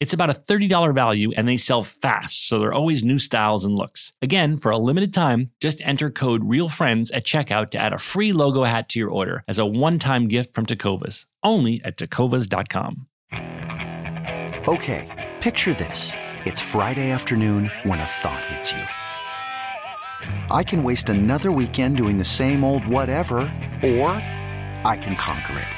It's about a $30 value and they sell fast, so there are always new styles and looks. Again, for a limited time, just enter code REALFRIENDS at checkout to add a free logo hat to your order as a one time gift from Tecovas, only at tecovas.com. Okay, picture this. It's Friday afternoon when a thought hits you. I can waste another weekend doing the same old whatever, or I can conquer it.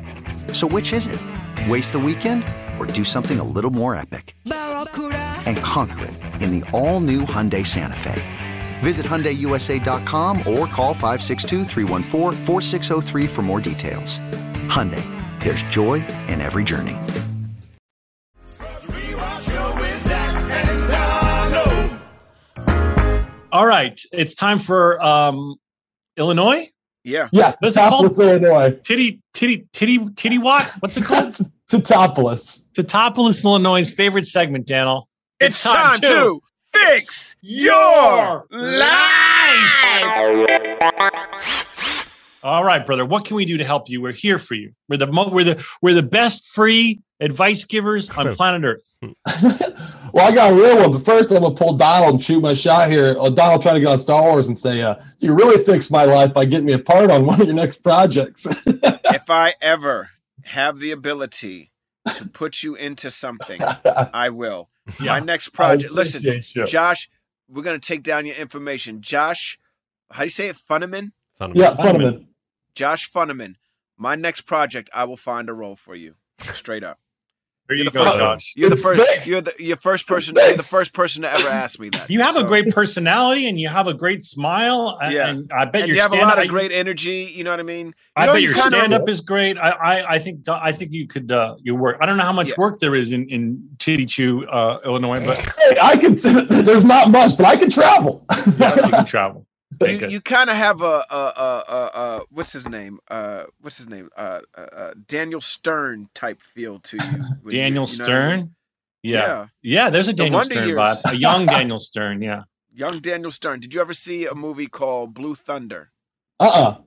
So, which is it? Waste the weekend or do something a little more epic? And conquer it in the all-new Hyundai Santa Fe. Visit HyundaiUSA.com or call 562 for more details. Hyundai, there's joy in every journey. All right, it's time for um, Illinois. Yeah. Yeah, What's it called? Totopolis, Illinois. Titty, titty, titty, titty. What? What's it called? <laughs> Totopolis. Teutopolis, Illinois' favorite segment, Daniel. It's, time, to fix your life. All right, brother. What can we do to help you? We're here for you. We're the mo- we're the we're the best free advice givers on planet Earth. <laughs> well, I got a real one, but first I'm gonna pull Donald and shoot my shot here. Uh, Donald trying to get on Star Wars and say, uh, "You really fixed my life by getting me a part on one of your next projects." <laughs> if I ever have the ability to put you into something, <laughs> I will. My next project. Listen, you. Josh, we're gonna take down your information. Josh, how do you say it? Funneman? Fun yeah, Funneman. Josh Funneman. My next project, I will find a role for you. Straight up. There you You're the go, first- Josh. You're the first. You're the you're first person. You're the first person to ever ask me that. You have a great personality and you have a great smile. a- Yeah. And I bet and your you have a stand- lot I- of great energy. You know what I mean? You I know, bet your stand up is great. I, I I think I think you could uh you work. I don't know how much Yeah. work there is in in Titty Chew, uh, Illinois, but Hey, I can. <laughs> There's not much, but I can travel. yeah, you can travel. Okay, You, you kind of have a, a, a, a, a what's his name? Uh, what's his name? Uh, uh, uh, Daniel Stern type feel to you. <laughs> when you- Daniel you know what I mean? Stern. Yeah. yeah, There's a Daniel Wonder Stern Years. vibe. A young <laughs> Daniel Stern. Yeah. young Daniel Stern. Did you ever see a movie called Blue Thunder? Uh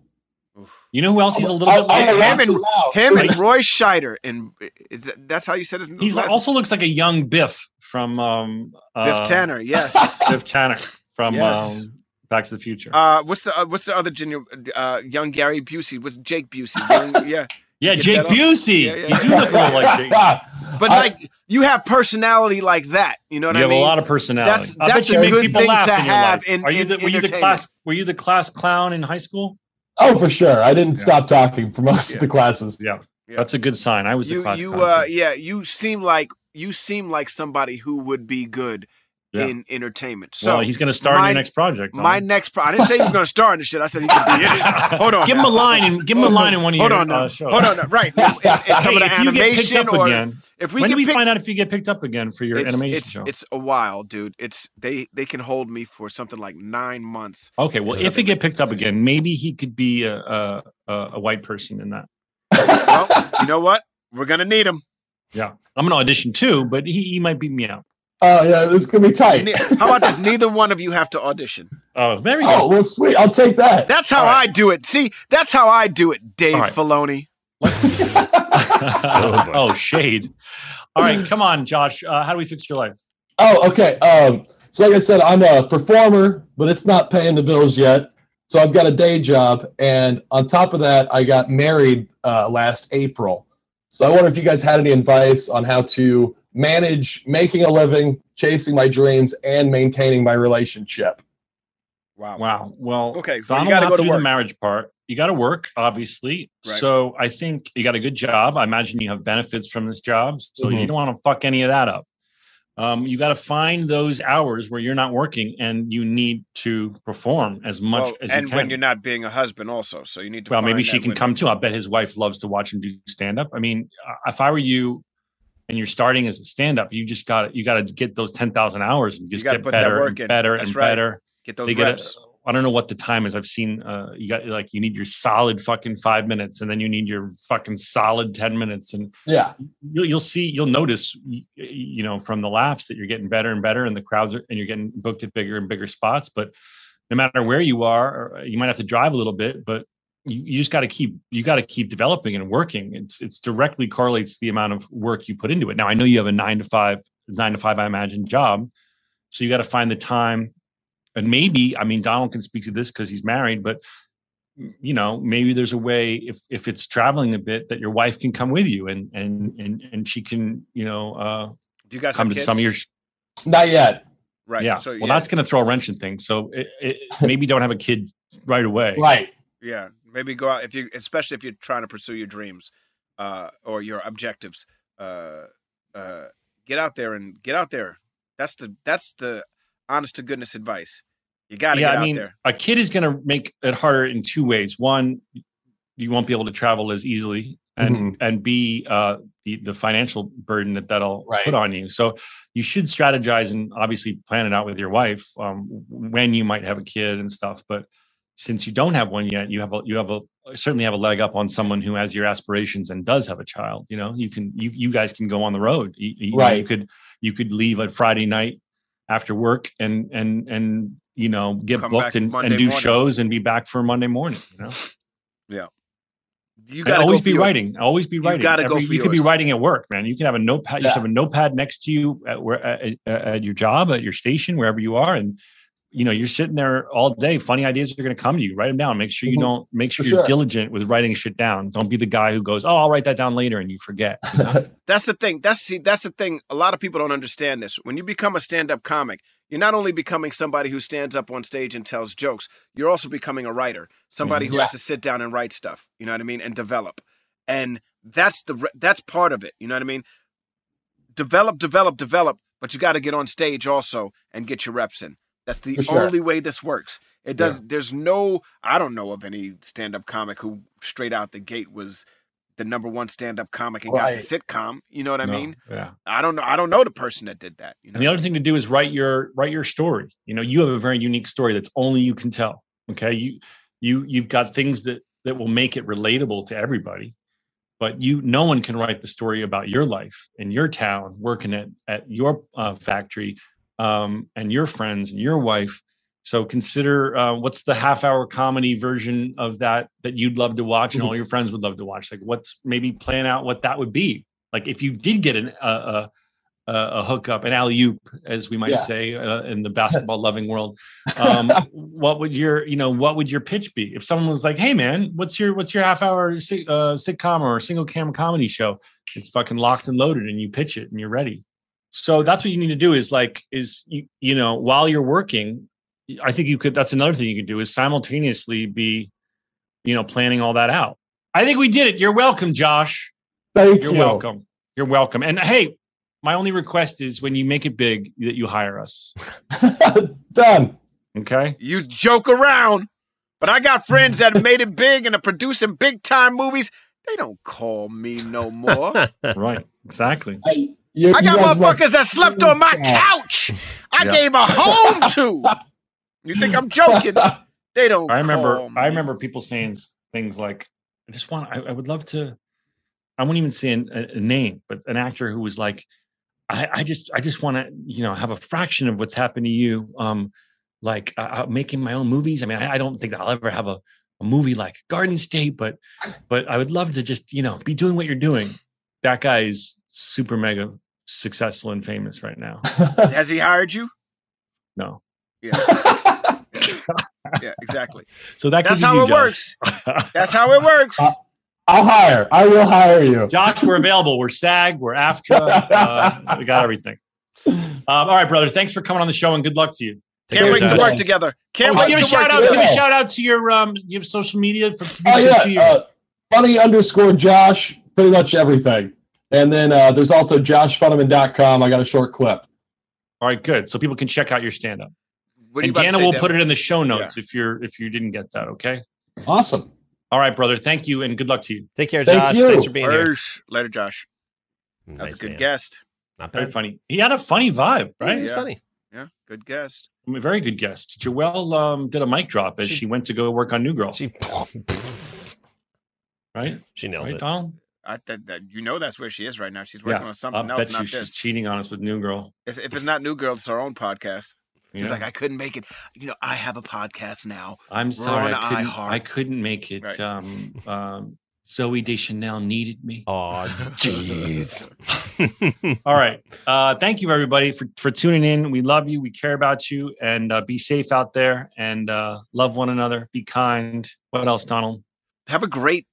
uh You know who else he's a little bit I- like? him and- Him and Roy Scheider, and that, that's how you said his name? He's also looks like a young Biff from um Biff uh, Tanner. Yes. <laughs> Biff Tanner from Yes. um, Back to the Future. Uh, what's the uh, what's the other Daniel? Uh, young Gary Busey. What's Jake Busey? <laughs> Young, yeah, yeah, Jake that also. Busey. Yeah, yeah, you do yeah, look yeah, real like Jake. <laughs> but I- like you have personality like that. You know what you I have a lot of personality. That's- I that's a good people thing to in have in- Are you in were you the class? Were you the class clown in high school? Oh, for sure. I didn't stop talking for most Yeah. of the classes. Yeah, Yeah. that's a good sign. I was the you class you clown. uh yeah you seem like you seem like somebody who would be good Yeah. in entertainment. So well, he's going to star in my- your next project. my next pro- I didn't say he was going to star in the shit. I said he could be in it. <laughs> Hold on. give him a line and give him a line in one of Hold your on uh, shows. Hold on. Right. <laughs> In, in Hey, if you get picked animation up or again, if we when do we picked- find out if you get picked up again for your it's, animation it's, show? it's a while, dude. It's they they can hold me for something like nine months. okay, well, if it get picked up again, maybe he could be a a, a, a white person in that. Well, you know what? We're gonna need him. Yeah, I'm gonna audition too, but he, he might beat me out. Oh yeah, it's gonna be tight. How about this? Neither one of you have to audition. Oh, there we Oh well, sweet. I'll take that. That's how All right. I do it. See, that's how I do it, Dave All right. Filoni. <laughs> <laughs> boy. oh, shade. All right, come on, Josh. Uh, how do we fix your life? Oh, okay. Um, so like I said, I'm a performer, but it's not paying the bills yet. So I've got a day job, and on top of that, I got married uh, last April. So I wonder if you guys had any advice on how to manage making a living, chasing my dreams, and maintaining my relationship. Wow. Wow. Well, Okay, well, Donald you gotta will go to do the marriage part. You got to work, obviously. Right. So I think you got a good job. I imagine you have benefits from this job, so you Mhm. don't want to fuck any of that up. Um, you got to find those hours where you're not working and you need to perform as much Well, as and you can. And when you're not being a husband, also, so you need to. well, maybe she can window. come too. I bet his wife loves to watch him do stand up. I mean, uh, if I were you and you're starting as a stand up, you just got to you got to get those 10,000 hours and just get put that better work and in. better That's and right. better. Get those They get reps. it. I don't know what the time is. I've seen uh you got like you need your solid fucking 5 minutes and then you need your fucking solid 10 minutes and Yeah. you'll, you'll see you'll notice you know from the laughs that you're getting better and better and the crowds are and you're getting booked at bigger and bigger spots but no matter where you are you might have to drive a little bit but you, you just got to keep you got to keep developing and working it's it's directly correlates to the amount of work you put into it now i know you have a 9 to 5 9 to 5 i imagine job so you got to find the time and maybe i mean donald can speak to this because he's married but you know maybe there's a way if if it's traveling a bit that your wife can come with you and and and and she can you know uh Do you guys come to kids? some of your sh- Not yet. right? yeah So well that's going to throw a wrench in things so it, it, maybe don't have a kid right away Right. Yeah, maybe go out if you, especially if you're trying to pursue your dreams, uh, or your objectives. Uh, uh, get out there and get out there. That's the that's the honest to goodness advice. You got to yeah get i out mean there. a kid is going to make it harder in two ways one you won't be able to travel as easily and Mhm. and b uh the, the financial burden that that'll Right. put on you so you should strategize and obviously plan it out with your wife um, when you might have a kid and stuff but since you don't have one yet you have a you have a certainly have a leg up on someone who has your aspirations and does have a child you know? You can you you guys can go on the road. You, you, know, you could you could leave on friday night after work and and and you know get Come booked and, and do morning. shows and be back for monday morning you know? Yeah. You and got to always be writing always be writing. gotta go Every- for you could be writing at work man. You can have a notepad you should have a notepad next to you at where at, at, at your job at your station wherever you are and you know you're sitting there all day funny ideas are going to come to you write them down make sure you Mhm. don't make sure For you're sure. diligent with writing shit down don't be the guy who goes oh i'll write that down later and you forget <laughs> That's the thing. That's see, that's the thing. A lot of people don't understand this. When you become a stand-up comic, you're not only becoming somebody who stands up on stage and tells jokes, you're also becoming a writer, somebody who Yeah. has to sit down and write stuff. You know what I mean, and develop. And that's the that's part of it. You know what I mean? Develop, develop, develop. But you got to get on stage also and get your reps in. That's the sure. only way this works. It does. There's no. I don't know of any stand-up comic who straight out the gate was the number one stand-up comic and got the sitcom. You know what I No, mean? yeah I don't know. I don't know the person that did that. You know? And the other thing to do is write your write your story. You know, you have a very unique story that's only you can tell. Okay, you you you've got things that that will make it relatable to everybody, but you no one can write the story about your life in your town, working at at your uh, factory, um, and your friends and your wife. So consider uh, what's the half hour comedy version of that that you'd love to watch and all your friends would love to watch. Like what's maybe plan out what that would be. Like if you did get an a, a, hookup, an alley oop, as we might Yeah. say uh, in the basketball <laughs> loving world. Um, what would your you know what would your pitch be if someone was like, hey man, what's your what's your half hour uh, sitcom or single camera comedy show? It's fucking locked and loaded, and you pitch it and you're ready. So that's what you need to do is like is you, you know while you're working, I think you could. That's another thing you could do is simultaneously be, you know, planning all that out. I think we did it. You're welcome, Josh. Thank You're you. welcome. You're welcome. And hey, my only request is when you make it big that you hire us. <laughs> Done. Okay. You joke around, but I got friends that made it big and are producing big time movies. They don't call me no more. <laughs> Right. Exactly. I, you, I got guys want- motherfuckers that slept on my couch. I Yeah. gave a home to. <laughs> You think I'm joking? They don't. I remember call I remember people saying things like, I just want I, I would love to I won't even say an, a, a name, but an actor who was like, I, I just I just want to you know have a fraction of what's happened to you. Um, like uh, uh, making my own movies. I mean, I, I don't think I'll ever have a, a movie like Garden State, but but I would love to just you know be doing what you're doing. That guy is super mega successful and famous right now. <laughs> <laughs> Has he hired you? No, Yeah. <laughs> yeah, exactly. so that That's how you, it Josh. works. That's how it works. Uh, I'll hire. I will hire you. Josh, we're available. We're SAG. We're AFTRA. Uh, we got everything. Um, all right, brother. Thanks for coming on the show and good luck to you. Take Can't wait to work together. Can't Oh, wait give to a shout work out. Give a shout out to your um. You have social media for people Oh to yeah, see you. uh, funny underscore Josh, pretty much everything. And then uh, there's also joshfunneman.com. I got a short clip. all right, good. So people can check out your stand up. What are you And Dana will put it in the show notes if you're if you didn't get that. Okay. Awesome. All right, brother. Thank you and good luck to you. Take care, Thank Josh. you. Thanks for being here. Ursh. Later, Josh. That's Nice a good man. guest. Not Very funny. He had a funny vibe, Right? right? He was Yeah. funny. Yeah, good guest. I mean, very good guest. Joelle um, did a mic drop as she, She- went to go work on New Girl, She <laughs> right? she nails Right, it. Donald? I that, that you know that's where she is right now. She's working on something I'll else, bet not you she's cheating on us with New Girl. It's, if it's not New Girl, it's her own podcast. She's Yeah. like, I couldn't make it. You know, I have a podcast now. I'm sorry, I couldn't. I couldn't make it. Right. Um, um, Zooey Deschanel needed me. Oh, jeez. <laughs> All right. Uh, thank you, everybody, for, for tuning in. We love you. We care about you. And uh, be safe out there and uh, love one another. Be kind. What else, Donald? Have a great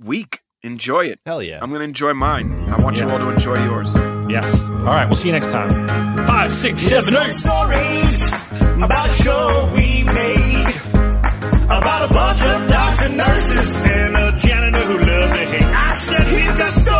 week. Enjoy it. Hell yeah. I'm going to enjoy mine. I want you all to enjoy yours. Yes. All right. We'll see you next time. Five, six, Here's seven, eight. stories about a show we made about a bunch of docs and nurses and a janitor who loved to hate. I said he's got stories